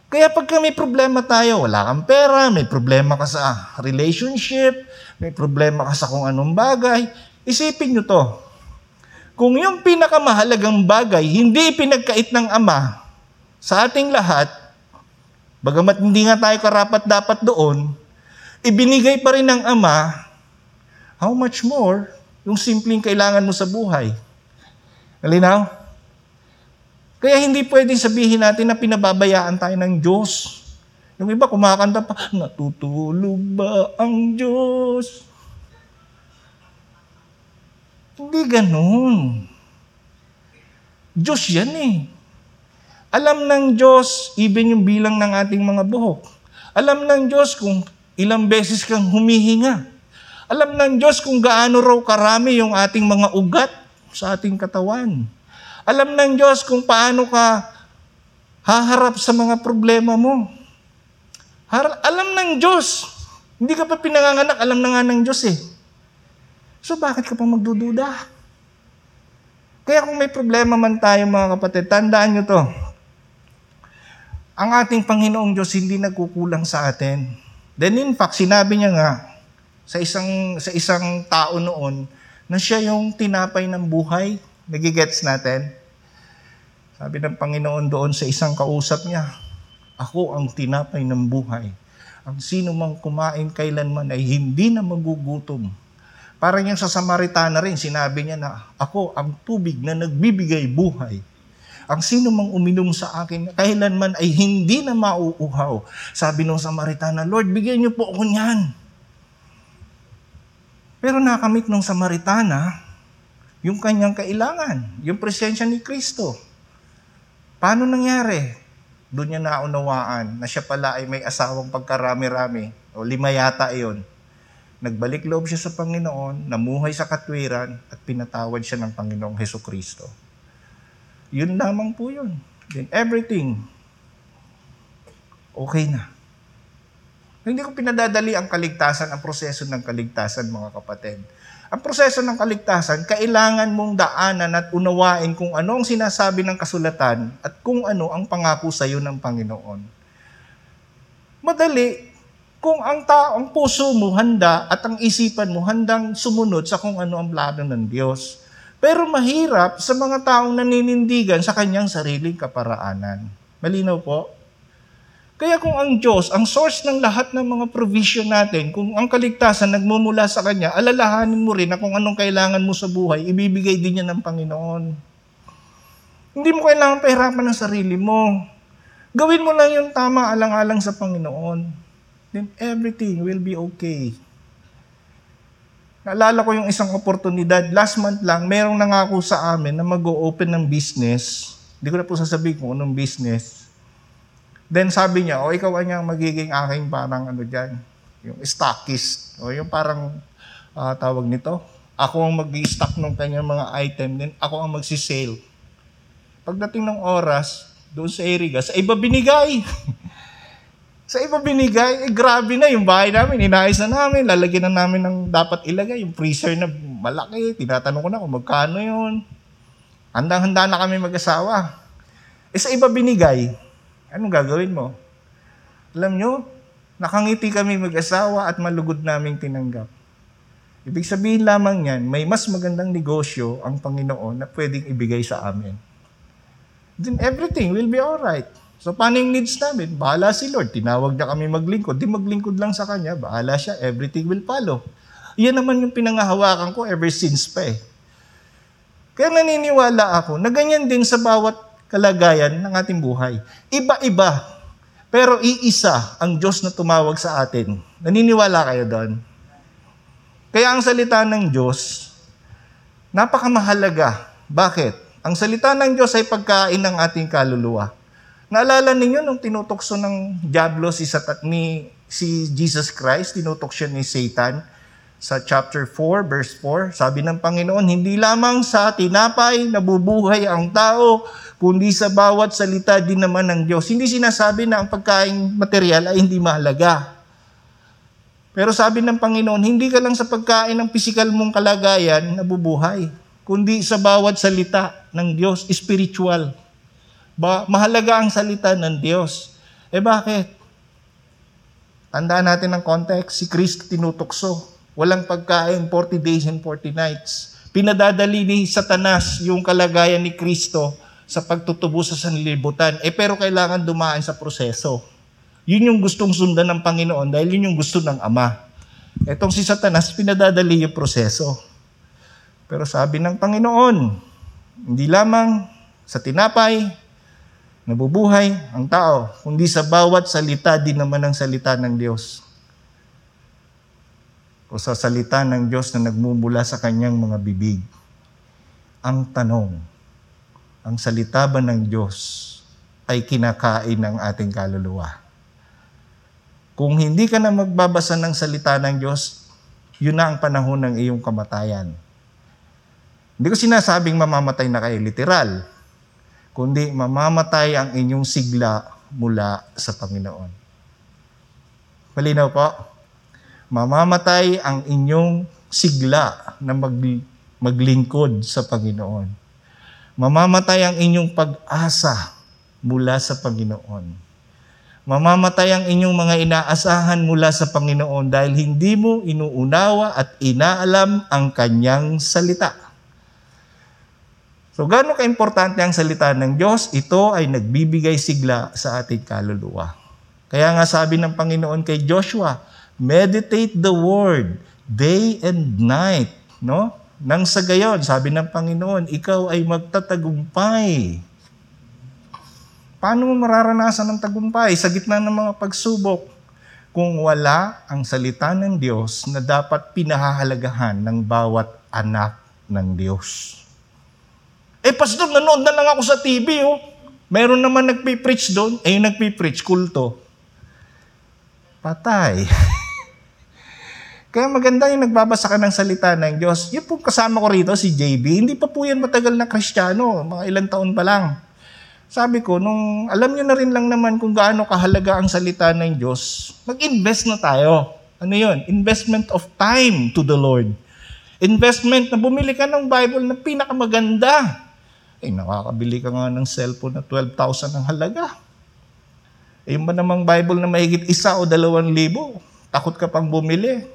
Speaker 1: Kaya pagka may problema tayo, wala kang pera, may problema ka sa relationship, may problema ka sa kung anong bagay, Isipin nyo to. Kung yung pinakamahalagang bagay hindi pinagkait ng Ama sa ating lahat, bagamat hindi nga tayo karapat dapat doon, ibinigay pa rin ng Ama, how much more yung simpleng kailangan mo sa buhay? Nalinaw? Kaya hindi pwedeng sabihin natin na pinababayaan tayo ng Diyos. Yung iba kumakanta pa, natutulog ba ang Diyos? Hindi ganun. Diyos yan eh. Alam ng Diyos, even yung bilang ng ating mga buhok. Alam ng Diyos kung ilang beses kang humihinga. Alam ng Diyos kung gaano raw karami yung ating mga ugat sa ating katawan. Alam ng Diyos kung paano ka haharap sa mga problema mo. Har- alam ng Diyos. Hindi ka pa pinanganganak, alam na nga ng Diyos eh. So bakit ka pa magdududa? Kaya kung may problema man tayo mga kapatid, tandaan nyo to. Ang ating Panginoong Diyos hindi nagkukulang sa atin. Then in fact, sinabi niya nga sa isang, sa isang tao noon na siya yung tinapay ng buhay. Nagigets natin? Sabi ng Panginoon doon sa isang kausap niya, Ako ang tinapay ng buhay. Ang sino mang kumain kailanman ay hindi na magugutom Parang yung sa Samaritana rin, sinabi niya na, ako ang tubig na nagbibigay buhay. Ang sino mang uminom sa akin, kailanman ay hindi na mauuhaw. Sabi ng Samaritana, Lord, bigyan niyo po ako niyan. Pero nakamit ng Samaritana, yung kanyang kailangan, yung presensya ni Kristo. Paano nangyari? Doon niya naunawaan na siya pala ay may asawang pagkarami-rami. O lima yata iyon Nagbalik loob siya sa Panginoon, namuhay sa katwiran, at pinatawad siya ng Panginoong Heso Kristo. Yun lamang po yun. Then everything, okay na. Hindi ko pinadadali ang kaligtasan, ang proseso ng kaligtasan, mga kapatid. Ang proseso ng kaligtasan, kailangan mong daanan at unawain kung ano ang sinasabi ng kasulatan at kung ano ang pangako sa iyo ng Panginoon. Madali, kung ang taong puso mo handa at ang isipan mo handang sumunod sa kung ano ang plano ng Diyos. Pero mahirap sa mga taong naninindigan sa kanyang sariling kaparaanan. Malinaw po? Kaya kung ang Diyos, ang source ng lahat ng mga provision natin, kung ang kaligtasan nagmumula sa Kanya, alalahanin mo rin na kung anong kailangan mo sa buhay, ibibigay din yan ng Panginoon. Hindi mo kailangan pahirapan ng sarili mo. Gawin mo lang yung tama alang-alang sa Panginoon. Then everything will be okay. Naalala ko yung isang oportunidad, last month lang, merong nangako sa amin na mag-open ng business. Hindi ko na po sasabihin kung anong business. Then sabi niya, o ikaw ang magiging aking parang ano dyan, yung stockist. O yung parang uh, tawag nito. Ako ang mag-stock ng kanyang mga item, then ako ang magsisale. Pagdating ng oras, doon sa Eriga, sa iba binigay. Sa iba binigay, eh grabe na yung bahay namin, inayos na namin, lalagyan na namin ng dapat ilagay, yung freezer na malaki, tinatanong ko na kung magkano yun. Handang-handa na kami mag-asawa. Eh sa iba binigay, anong gagawin mo? Alam nyo, nakangiti kami mag-asawa at malugod naming tinanggap. Ibig sabihin lamang yan, may mas magandang negosyo ang Panginoon na pwedeng ibigay sa amin. Then everything will be alright. So paano yung needs namin? Bahala si Lord. Tinawag niya kami maglingkod. Di maglingkod lang sa Kanya. Bahala siya. Everything will follow. Yan naman yung pinangahawakan ko ever since pa eh. Kaya naniniwala ako na ganyan din sa bawat kalagayan ng ating buhay. Iba-iba. Pero iisa ang Diyos na tumawag sa atin. Naniniwala kayo doon? Kaya ang salita ng Diyos, napakamahalaga. Bakit? Ang salita ng Diyos ay pagkain ng ating kaluluwa. Naalala ninyo nung tinutokso ng Diablo si, Satan, ni, si Jesus Christ, tinutok siya ni Satan sa chapter 4, verse 4. Sabi ng Panginoon, hindi lamang sa tinapay nabubuhay ang tao, kundi sa bawat salita din naman ng Diyos. Hindi sinasabi na ang pagkain material ay hindi mahalaga. Pero sabi ng Panginoon, hindi ka lang sa pagkain ng pisikal mong kalagayan nabubuhay, kundi sa bawat salita ng Diyos, spiritual. Ba, mahalaga ang salita ng Diyos. Eh bakit? Tandaan natin ang context, si Kristo tinutokso. Walang pagkain, 40 days and 40 nights. Pinadadali ni Satanas yung kalagayan ni Kristo sa pagtutubo sa sanlibutan. Eh pero kailangan dumaan sa proseso. Yun yung gustong sundan ng Panginoon dahil yun yung gusto ng Ama. Etong si Satanas, pinadadali yung proseso. Pero sabi ng Panginoon, hindi lamang sa tinapay, nabubuhay ang tao, kundi sa bawat salita din naman ang salita ng Diyos. O sa salita ng Diyos na nagmumula sa kanyang mga bibig. Ang tanong, ang salita ba ng Diyos ay kinakain ng ating kaluluwa? Kung hindi ka na magbabasa ng salita ng Diyos, yun na ang panahon ng iyong kamatayan. Hindi ko sinasabing mamamatay na kayo literal kundi mamamatay ang inyong sigla mula sa Panginoon. Malinaw po? Mamamatay ang inyong sigla na mag, maglingkod sa Panginoon. Mamamatay ang inyong pag-asa mula sa Panginoon. Mamamatay ang inyong mga inaasahan mula sa Panginoon dahil hindi mo inuunawa at inaalam ang kanyang salita. So gaano kaimportante ang salita ng Diyos, ito ay nagbibigay sigla sa ating kaluluwa. Kaya nga sabi ng Panginoon kay Joshua, meditate the word day and night, no? Nang sa gayon, sabi ng Panginoon, ikaw ay magtatagumpay. Paano mo mararanasan ang tagumpay sa gitna ng mga pagsubok kung wala ang salita ng Diyos na dapat pinahahalagahan ng bawat anak ng Diyos? Eh, pastor, nanood na lang ako sa TV, oh. Meron naman nagpipreach doon. Eh, yung nagpipreach, kulto. Patay. Kaya maganda yung nagbabasa ka ng salita ng Diyos. Yung po kasama ko rito, si JB, hindi pa po yan matagal na kristyano. Mga ilang taon pa lang. Sabi ko, nung alam nyo na rin lang naman kung gaano kahalaga ang salita ng Diyos, mag-invest na tayo. Ano yun? Investment of time to the Lord. Investment na bumili ka ng Bible na pinakamaganda. Eh, nakakabili ka nga ng cellphone na 12,000 ang halaga. Eh, yung ba namang Bible na mahigit isa o dalawang libo, takot ka pang bumili.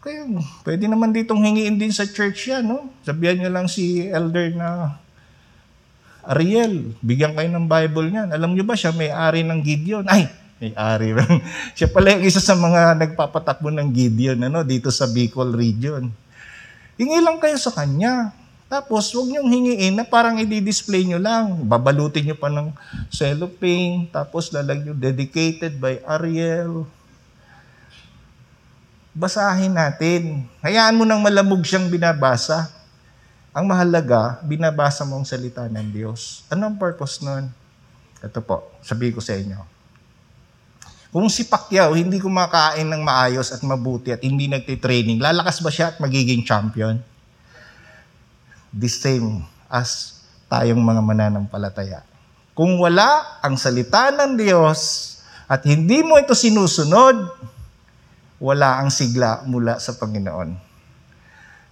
Speaker 1: Okay, pwede naman ditong hingiin din sa church yan, no? Sabihan nyo lang si elder na Ariel, bigyan kayo ng Bible niyan. Alam niyo ba siya may-ari ng Gideon? Ay, may-ari. siya pala yung isa sa mga nagpapatakbo ng Gideon ano, dito sa Bicol region. Hingi lang kayo sa kanya. Tapos, huwag niyong hingiin na parang i-display niyo lang. Babalutin niyo pa ng cellophane. Tapos, lalag niyo dedicated by Ariel. Basahin natin. Hayaan mo nang malamog siyang binabasa. Ang mahalaga, binabasa mo ang salita ng Diyos. Ano ang purpose nun? Ito po, sabi ko sa inyo. Kung si Pacquiao hindi kumakain ng maayos at mabuti at hindi nagtitraining, lalakas ba siya at magiging champion? The same as tayong mga mananampalataya. Kung wala ang salita ng Diyos at hindi mo ito sinusunod, wala ang sigla mula sa Panginoon.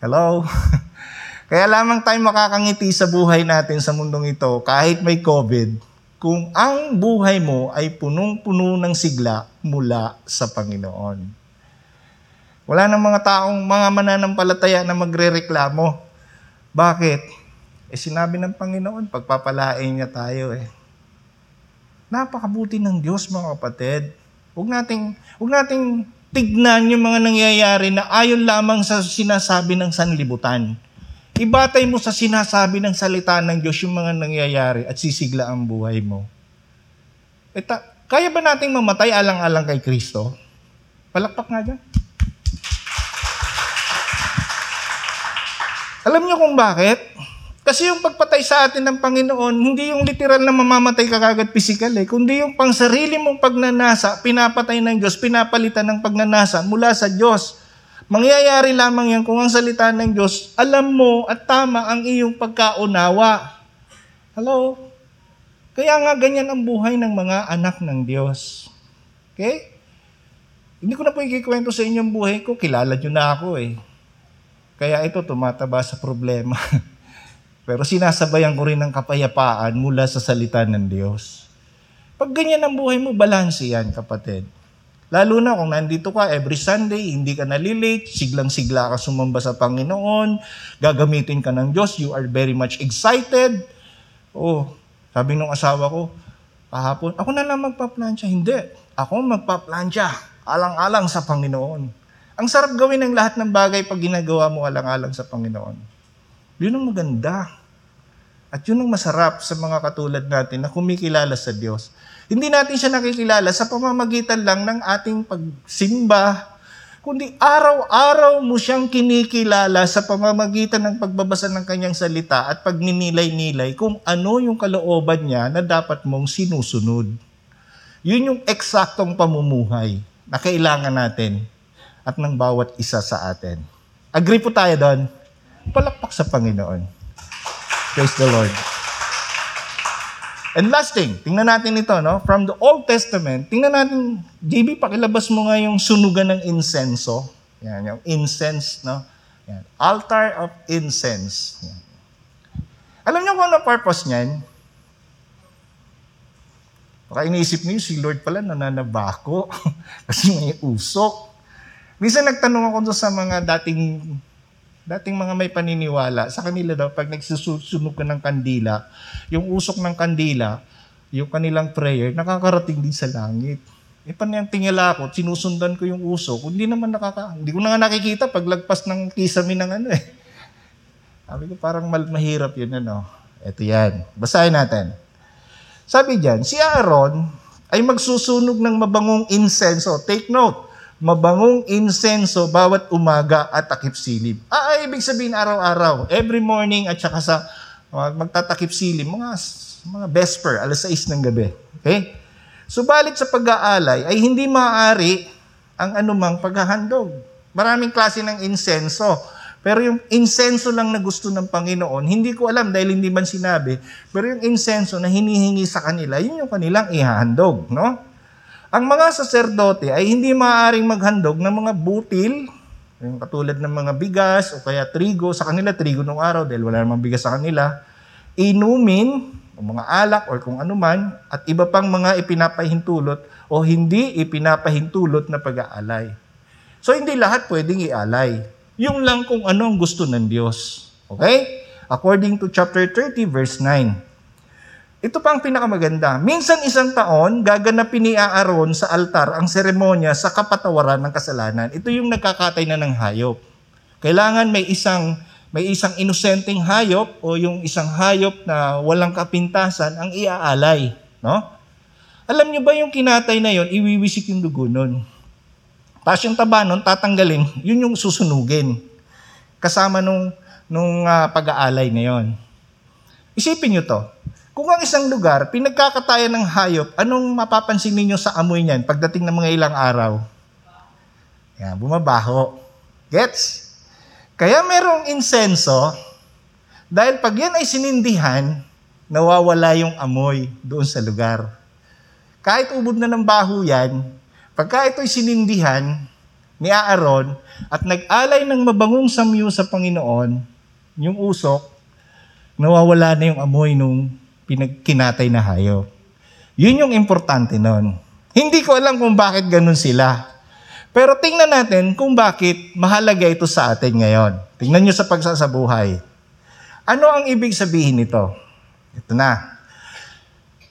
Speaker 1: Hello? Kaya lamang tayo makakangiti sa buhay natin sa mundong ito kahit may COVID kung ang buhay mo ay punong-puno ng sigla mula sa Panginoon. Wala nang mga taong, mga mananampalataya na magrereklamo. Bakit? Eh sinabi ng Panginoon, pagpapalain niya tayo eh. Napakabuti ng Diyos mga kapatid. Huwag nating, huwag nating tignan yung mga nangyayari na ayon lamang sa sinasabi ng sanlibutan. Ibatay mo sa sinasabi ng salita ng Diyos yung mga nangyayari at sisigla ang buhay mo. Eta, kaya ba nating mamatay alang-alang kay Kristo? Palakpak nga dyan. Alam niyo kung bakit? Kasi yung pagpatay sa atin ng Panginoon, hindi yung literal na mamamatay ka kagad physical eh, kundi yung pang sarili mong pagnanasa, pinapatay ng Diyos, pinapalitan ng pagnanasa mula sa Diyos. Mangyayari lamang yan kung ang salita ng Diyos, alam mo at tama ang iyong pagkaunawa. Hello? Kaya nga ganyan ang buhay ng mga anak ng Diyos. Okay? Hindi ko na po ikikwento sa inyong buhay ko, kilala nyo na ako eh. Kaya ito tumataba sa problema. Pero sinasabayan ko rin ng kapayapaan mula sa salita ng Diyos. Pag ganyan ang buhay mo, balanse yan, kapatid. Lalo na kung nandito ka every Sunday, hindi ka nalilate, siglang-sigla ka sumamba sa Panginoon, gagamitin ka ng Diyos, you are very much excited. Oh, sabi ng asawa ko, kahapon, ako na lang magpa-plancha. Hindi, ako magpa-plancha, alang-alang sa Panginoon. Ang sarap gawin ng lahat ng bagay pag ginagawa mo alang-alang sa Panginoon. Yun ang maganda. At yun ang masarap sa mga katulad natin na kumikilala sa Diyos. Hindi natin siya nakikilala sa pamamagitan lang ng ating pagsimba, kundi araw-araw mo siyang kinikilala sa pamamagitan ng pagbabasa ng kanyang salita at pagninilay-nilay kung ano yung kalooban niya na dapat mong sinusunod. Yun yung eksaktong pamumuhay na kailangan natin at ng bawat isa sa atin. Agree po tayo doon? Palakpak sa Panginoon. Praise the Lord. And last thing, tingnan natin ito, no? From the Old Testament, tingnan natin, JB, pakilabas mo nga yung sunugan ng insenso. Yan, yung incense, no? Yan. Altar of incense. Yan. Alam niyo kung ano purpose niyan? Baka iniisip niyo, si Lord pala nananabako kasi may usok. Minsan nagtanong ako doon sa mga dating dating mga may paniniwala, sa kanila daw, pag nagsusunog ka ng kandila, yung usok ng kandila, yung kanilang prayer, nakakarating din sa langit. E paano yung tingala ko, sinusundan ko yung usok, hindi naman nakaka, hindi ko na nga nakikita paglagpas ng kisame ng ano eh. Sabi ko, parang mal- mahirap yun, ano. Ito yan. Basahin natin. Sabi diyan, si Aaron ay magsusunog ng mabangong insenso. Take note, mabangong insenso bawat umaga at takip silib. Ah, ibig sabihin araw-araw, every morning at saka sa magtatakip silib, mga, mga vesper, alas 6 ng gabi. Okay? Subalit sa pag-aalay ay hindi maaari ang anumang paghahandog. Maraming klase ng insenso. Pero yung insenso lang na gusto ng Panginoon, hindi ko alam dahil hindi man sinabi, pero yung insenso na hinihingi sa kanila, yun yung kanilang ihahandog, no? Ang mga saserdote ay hindi maaaring maghandog ng mga butil, yung katulad ng mga bigas o kaya trigo, sa kanila trigo nung araw dahil wala namang bigas sa kanila, inumin, o mga alak or kung ano man, at iba pang mga ipinapahintulot o hindi ipinapahintulot na pag-aalay. So hindi lahat pwedeng ialay. Yung lang kung ano ang gusto ng Diyos. Okay? According to chapter 30 verse 9. Ito pa ang pinakamaganda. Minsan isang taon, gaganapin ni Aaron sa altar ang seremonya sa kapatawaran ng kasalanan. Ito yung nagkakatay na ng hayop. Kailangan may isang may isang inosenteng hayop o yung isang hayop na walang kapintasan ang iaalay, no? Alam niyo ba yung kinatay na yon, iwiwisik yung dugo nun. Tapos yung taba nun, tatanggalin, yun yung susunugin. Kasama nung, nung uh, pag-aalay na yon. Isipin niyo to. Kung ang isang lugar, pinagkakatayan ng hayop, anong mapapansin ninyo sa amoy niyan pagdating ng mga ilang araw? Yan, bumabaho. Gets? Kaya merong insenso, dahil pag yan ay sinindihan, nawawala yung amoy doon sa lugar. Kahit ubod na ng baho yan, pagka ito'y sinindihan ni Aaron at nag-alay ng mabangong samyo sa Panginoon, yung usok, nawawala na yung amoy nung pinagkinatay na hayop. Yun yung importante nun. Hindi ko alam kung bakit ganun sila. Pero tingnan natin kung bakit mahalaga ito sa atin ngayon. Tingnan nyo sa pagsasabuhay. Ano ang ibig sabihin nito? Ito na.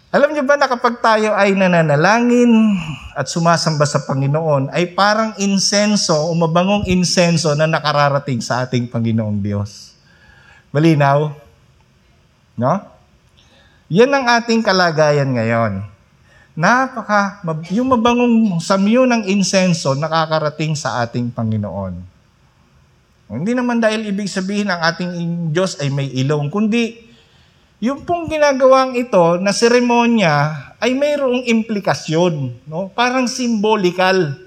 Speaker 1: Alam niyo ba na kapag tayo ay nananalangin at sumasamba sa Panginoon, ay parang insenso o mabangong insenso na nakararating sa ating Panginoong Diyos. Malinaw? No? Yan ang ating kalagayan ngayon napaka, yung mabangong samyo ng insenso nakakarating sa ating Panginoon. Hindi naman dahil ibig sabihin ang ating Diyos ay may ilong, kundi yung pong ginagawang ito na seremonya ay mayroong implikasyon, no? parang symbolical.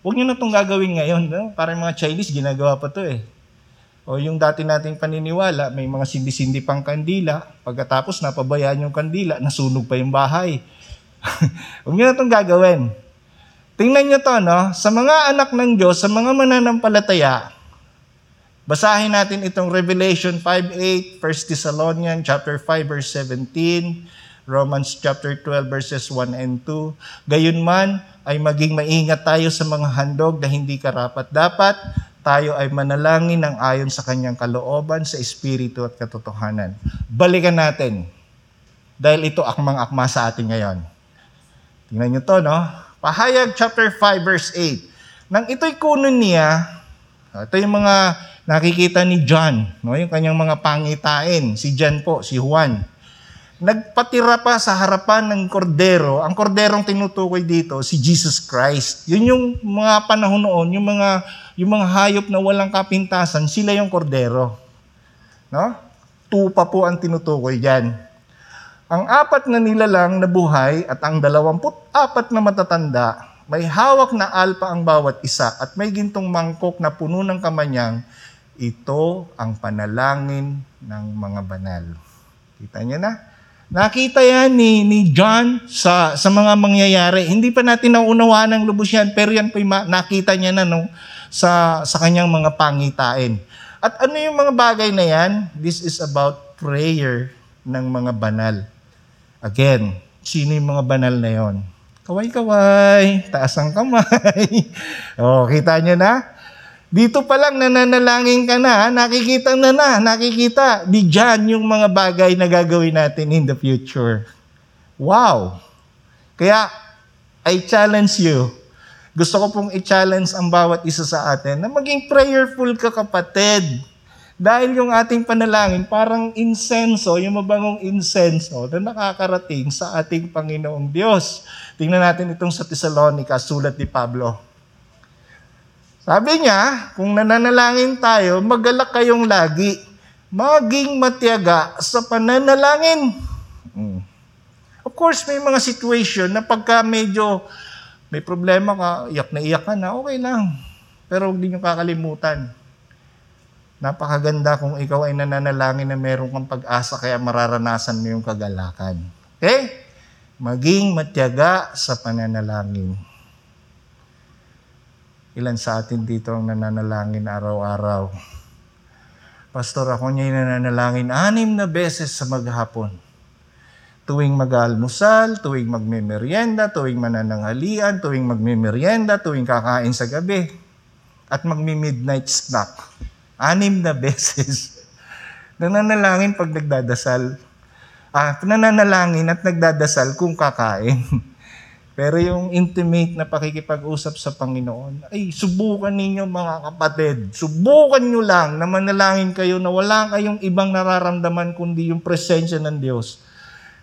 Speaker 1: Huwag nyo na itong gagawin ngayon. No? Parang mga Chinese, ginagawa pa to eh. O yung dati nating paniniwala, may mga sindi-sindi pang kandila. Pagkatapos napabayaan yung kandila, nasunog pa yung bahay. Huwag nyo na itong gagawin. Tingnan nyo to, no? Sa mga anak ng Diyos, sa mga mananampalataya, basahin natin itong Revelation 5.8, 1 Thessalonians chapter 5 verse 17, Romans chapter 12 verses 1 and 2. Gayunman ay maging maingat tayo sa mga handog na hindi karapat dapat tayo ay manalangin ng ayon sa kanyang kalooban sa espiritu at katotohanan. Balikan natin dahil ito akmang akma sa atin ngayon. Tingnan nyo to, no? Pahayag chapter 5 verse 8. Nang ito'y kunon niya, ito yung mga nakikita ni John, no? yung kanyang mga pangitain. Si John po, si Juan. Nagpatira pa sa harapan ng kordero. Ang korderong tinutukoy dito, si Jesus Christ. Yun yung mga panahon noon, yung mga, yung mga hayop na walang kapintasan, sila yung kordero. No? Tupa po ang tinutukoy diyan. Ang apat na nilalang na buhay at ang dalawamput apat na matatanda, may hawak na alpa ang bawat isa at may gintong mangkok na puno ng kamanyang, ito ang panalangin ng mga banal. Kita niya na? Nakita yan ni, ni John sa, sa mga mangyayari. Hindi pa natin naunawaan ng lubos yan, pero yan po yung nakita niya na no, sa, sa kanyang mga pangitain. At ano yung mga bagay na yan? This is about prayer ng mga banal. Again, sino yung mga banal na yon? Kaway-kaway, taas ang kamay. o, kita nyo na? Dito pa lang nananalangin ka na, nakikita na na, nakikita. Di dyan yung mga bagay na gagawin natin in the future. Wow! Kaya, I challenge you. Gusto ko pong i-challenge ang bawat isa sa atin na maging prayerful ka kapatid. Dahil yung ating panalangin, parang insenso, yung mabangong insenso na nakakarating sa ating Panginoong Diyos. Tingnan natin itong sa Thessalonica, sulat ni Pablo. Sabi niya, kung nananalangin tayo, magalak kayong lagi. Maging matiyaga sa pananalangin. Hmm. Of course, may mga situation na pagka medyo may problema ka, iyak na iyak ka na, okay lang. Pero huwag din yung kakalimutan Napakaganda kung ikaw ay nananalangin na meron kang pag-asa kaya mararanasan mo yung kagalakan. Okay? Maging matyaga sa pananalangin. Ilan sa atin dito ang nananalangin araw-araw? Pastor, ako niya nananalangin anim na beses sa maghapon. Tuwing mag-almusal, tuwing magmemeryenda, tuwing manananghalian, tuwing magmemeryenda, tuwing kakain sa gabi. at magmi-midnight snack. Anim na beses. Nananalangin pag nagdadasal. Ah, nananalangin at nagdadasal kung kakain. Pero yung intimate na pakikipag-usap sa Panginoon, ay subukan ninyo mga kapatid. Subukan nyo lang na manalangin kayo na wala kayong ibang nararamdaman kundi yung presensya ng Diyos.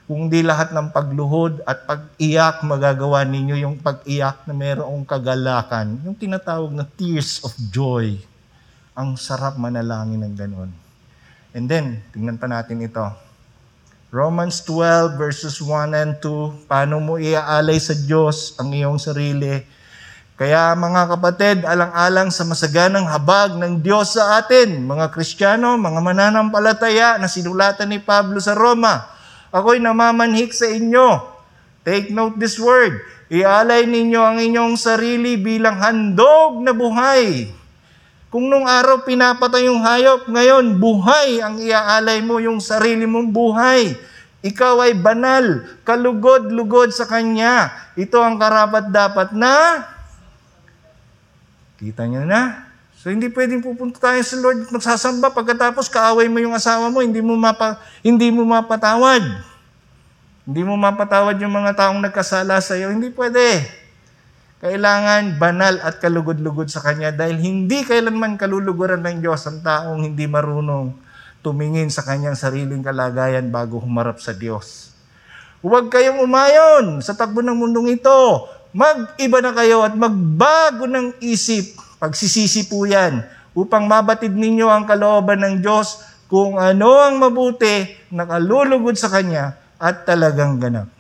Speaker 1: Kung di lahat ng pagluhod at pag-iyak magagawa ninyo yung pag-iyak na mayroong kagalakan, yung tinatawag na tears of joy. Ang sarap manalangin ng ganun. And then, tingnan pa natin ito. Romans 12 verses 1 and 2, paano mo iaalay sa Diyos ang iyong sarili? Kaya mga kapatid, alang-alang sa masaganang habag ng Diyos sa atin, mga Kristiyano, mga mananampalataya na sinulatan ni Pablo sa Roma, ako'y namamanhik sa inyo. Take note this word. Ialay ninyo ang inyong sarili bilang handog na buhay. Kung nung araw pinapatay yung hayop, ngayon buhay ang iaalay mo yung sarili mong buhay. Ikaw ay banal, kalugod-lugod sa Kanya. Ito ang karapat dapat na Kita niyo na? So hindi pwedeng pupunta tayo sa Lord at magsasamba pagkatapos kaaway mo yung asawa mo, hindi mo mapa, hindi mo mapatawad. Hindi mo mapatawad yung mga taong nagkasala sa iyo, hindi pwede. Kailangan banal at kalugod-lugod sa Kanya dahil hindi kailanman kaluluguran ng Diyos ang taong hindi marunong tumingin sa kanyang sariling kalagayan bago humarap sa Diyos. Huwag kayong umayon sa takbo ng mundong ito. Mag-iba na kayo at magbago ng isip. Pagsisisi po yan upang mabatid ninyo ang kalooban ng Diyos kung ano ang mabuti, nakalulugod sa Kanya at talagang ganap.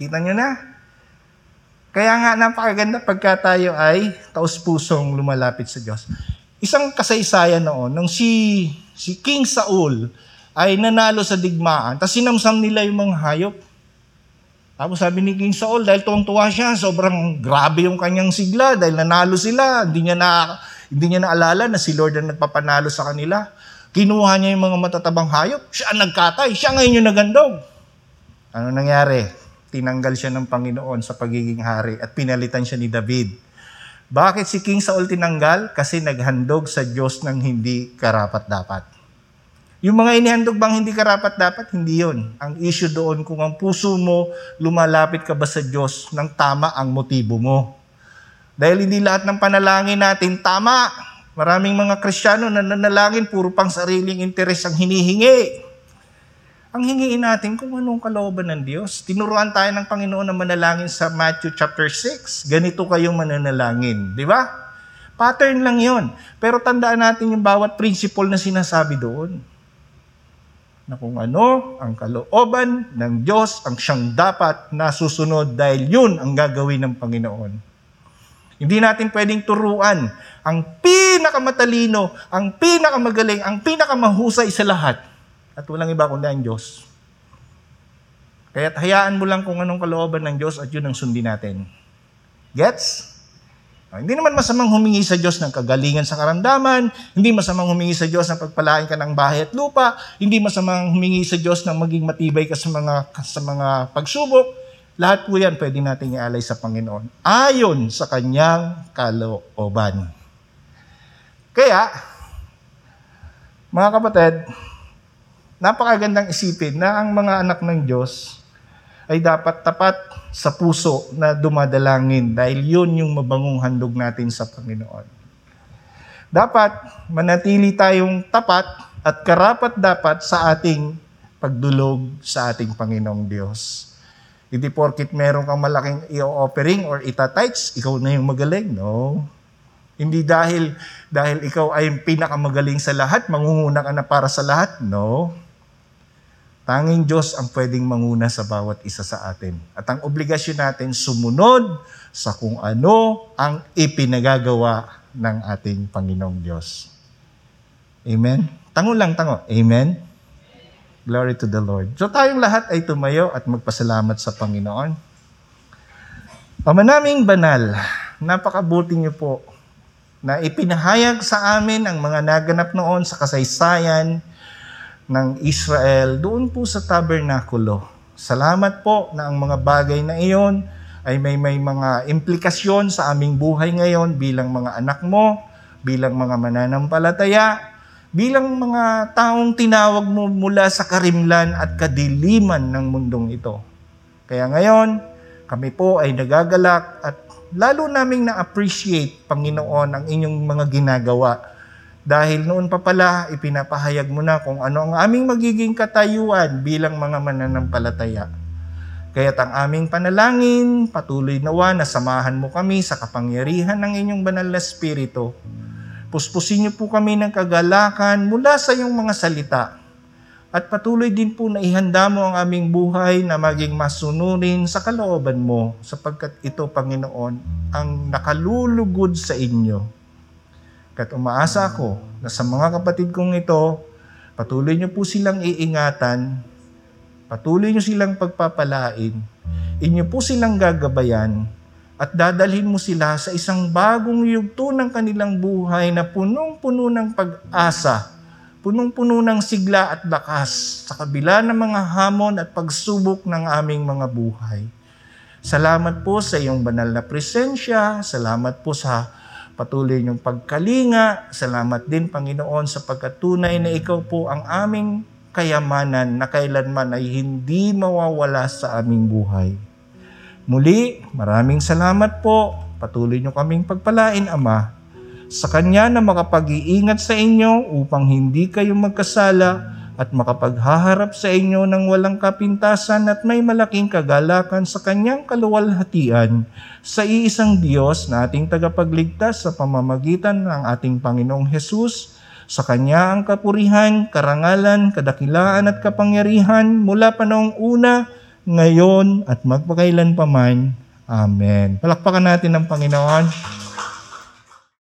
Speaker 1: Kita nyo na? Kaya nga napakaganda pagka tayo ay taus-pusong lumalapit sa Diyos. Isang kasaysayan noon, nung si, si King Saul ay nanalo sa digmaan, tapos sinamsam nila yung mga hayop. Tapos sabi ni King Saul, dahil tuwang-tuwa siya, sobrang grabe yung kanyang sigla, dahil nanalo sila, hindi niya na, hindi niya naalala na si Lord ang nagpapanalo sa kanila. Kinuha niya yung mga matatabang hayop, siya ang nagkatay, siya ngayon yung nagandog. Ano nangyari? Tinanggal siya ng Panginoon sa pagiging hari at pinalitan siya ni David. Bakit si King Saul tinanggal? Kasi naghandog sa Diyos ng hindi karapat-dapat. Yung mga inihandog bang hindi karapat-dapat? Hindi yon. Ang issue doon kung ang puso mo, lumalapit ka ba sa Diyos ng tama ang motibo mo. Dahil hindi lahat ng panalangin natin tama. Maraming mga Kristiyano na nanalangin, puro pang sariling interes ang hinihingi. Ang hingiin natin kung anong kalooban ng Diyos. Tinuruan tayo ng Panginoon na manalangin sa Matthew chapter 6. Ganito kayong mananalangin. Di ba? Pattern lang yon. Pero tandaan natin yung bawat principle na sinasabi doon. Na kung ano ang kalooban ng Diyos ang siyang dapat nasusunod dahil yun ang gagawin ng Panginoon. Hindi natin pwedeng turuan ang pinakamatalino, ang pinakamagaling, ang pinakamahusay sa lahat at walang iba kundi ang Diyos. Kaya hayaan mo lang kung anong kalooban ng Diyos at yun ang sundin natin. Gets? Ah, hindi naman masamang humingi sa Diyos ng kagalingan sa karamdaman, hindi masamang humingi sa Diyos ng pagpalain ka ng bahay at lupa, hindi masamang humingi sa Diyos ng maging matibay ka sa mga, sa mga pagsubok. Lahat po yan pwede natin ialay sa Panginoon. Ayon sa kanyang kalooban. Kaya, mga kapatid, napakagandang isipin na ang mga anak ng Diyos ay dapat tapat sa puso na dumadalangin dahil yun yung mabangong handog natin sa Panginoon. Dapat manatili tayong tapat at karapat dapat sa ating pagdulog sa ating Panginoong Diyos. Hindi porkit meron kang malaking i-offering or itatites, ikaw na yung magaling. No. Hindi dahil dahil ikaw ay pinakamagaling sa lahat, mangunguna ka na para sa lahat. No. Tanging Diyos ang pwedeng manguna sa bawat isa sa atin. At ang obligasyon natin sumunod sa kung ano ang ipinagagawa ng ating Panginoong Diyos. Amen? Tango lang, tango. Amen? Glory to the Lord. So tayong lahat ay tumayo at magpasalamat sa Panginoon. Ama naming banal, napakabuti niyo po na ipinahayag sa amin ang mga naganap noon sa kasaysayan, ng Israel doon po sa tabernakulo. Salamat po na ang mga bagay na iyon ay may may mga implikasyon sa aming buhay ngayon bilang mga anak mo, bilang mga mananampalataya, bilang mga taong tinawag mo mula sa karimlan at kadiliman ng mundong ito. Kaya ngayon, kami po ay nagagalak at lalo naming na-appreciate, Panginoon, ang inyong mga ginagawa. Dahil noon pa pala, ipinapahayag mo na kung ano ang aming magiging katayuan bilang mga mananampalataya. Kaya't ang aming panalangin, patuloy nawa na samahan mo kami sa kapangyarihan ng inyong banal na Espiritu. Puspusin niyo po kami ng kagalakan mula sa iyong mga salita. At patuloy din po na ihanda mo ang aming buhay na maging masunurin sa kalooban mo sapagkat ito, Panginoon, ang nakalulugod sa inyo. Kat umaasa ako na sa mga kapatid kong ito, patuloy niyo po silang iingatan, patuloy niyo silang pagpapalain, inyo po silang gagabayan, at dadalhin mo sila sa isang bagong yugto ng kanilang buhay na punong-puno ng pag-asa, punong-puno ng sigla at lakas sa kabila ng mga hamon at pagsubok ng aming mga buhay. Salamat po sa iyong banal na presensya, salamat po sa patuloy niyong pagkalinga, salamat din Panginoon sa pagkatunay na ikaw po ang aming kayamanan na kailanman ay hindi mawawala sa aming buhay. Muli, maraming salamat po. Patuloy niyo kaming pagpalain, Ama. Sa Kanya na makapag-iingat sa inyo upang hindi kayo magkasala at makapaghaharap sa inyo ng walang kapintasan at may malaking kagalakan sa Kanyang kaluwalhatian sa iisang Diyos na ating tagapagligtas sa pamamagitan ng ating Panginoong Hesus. Sa Kanya ang kapurihan, karangalan, kadakilaan at kapangyarihan mula pa noong una, ngayon at magpakailan pa man. Amen. Palakpakan natin ng Panginoon.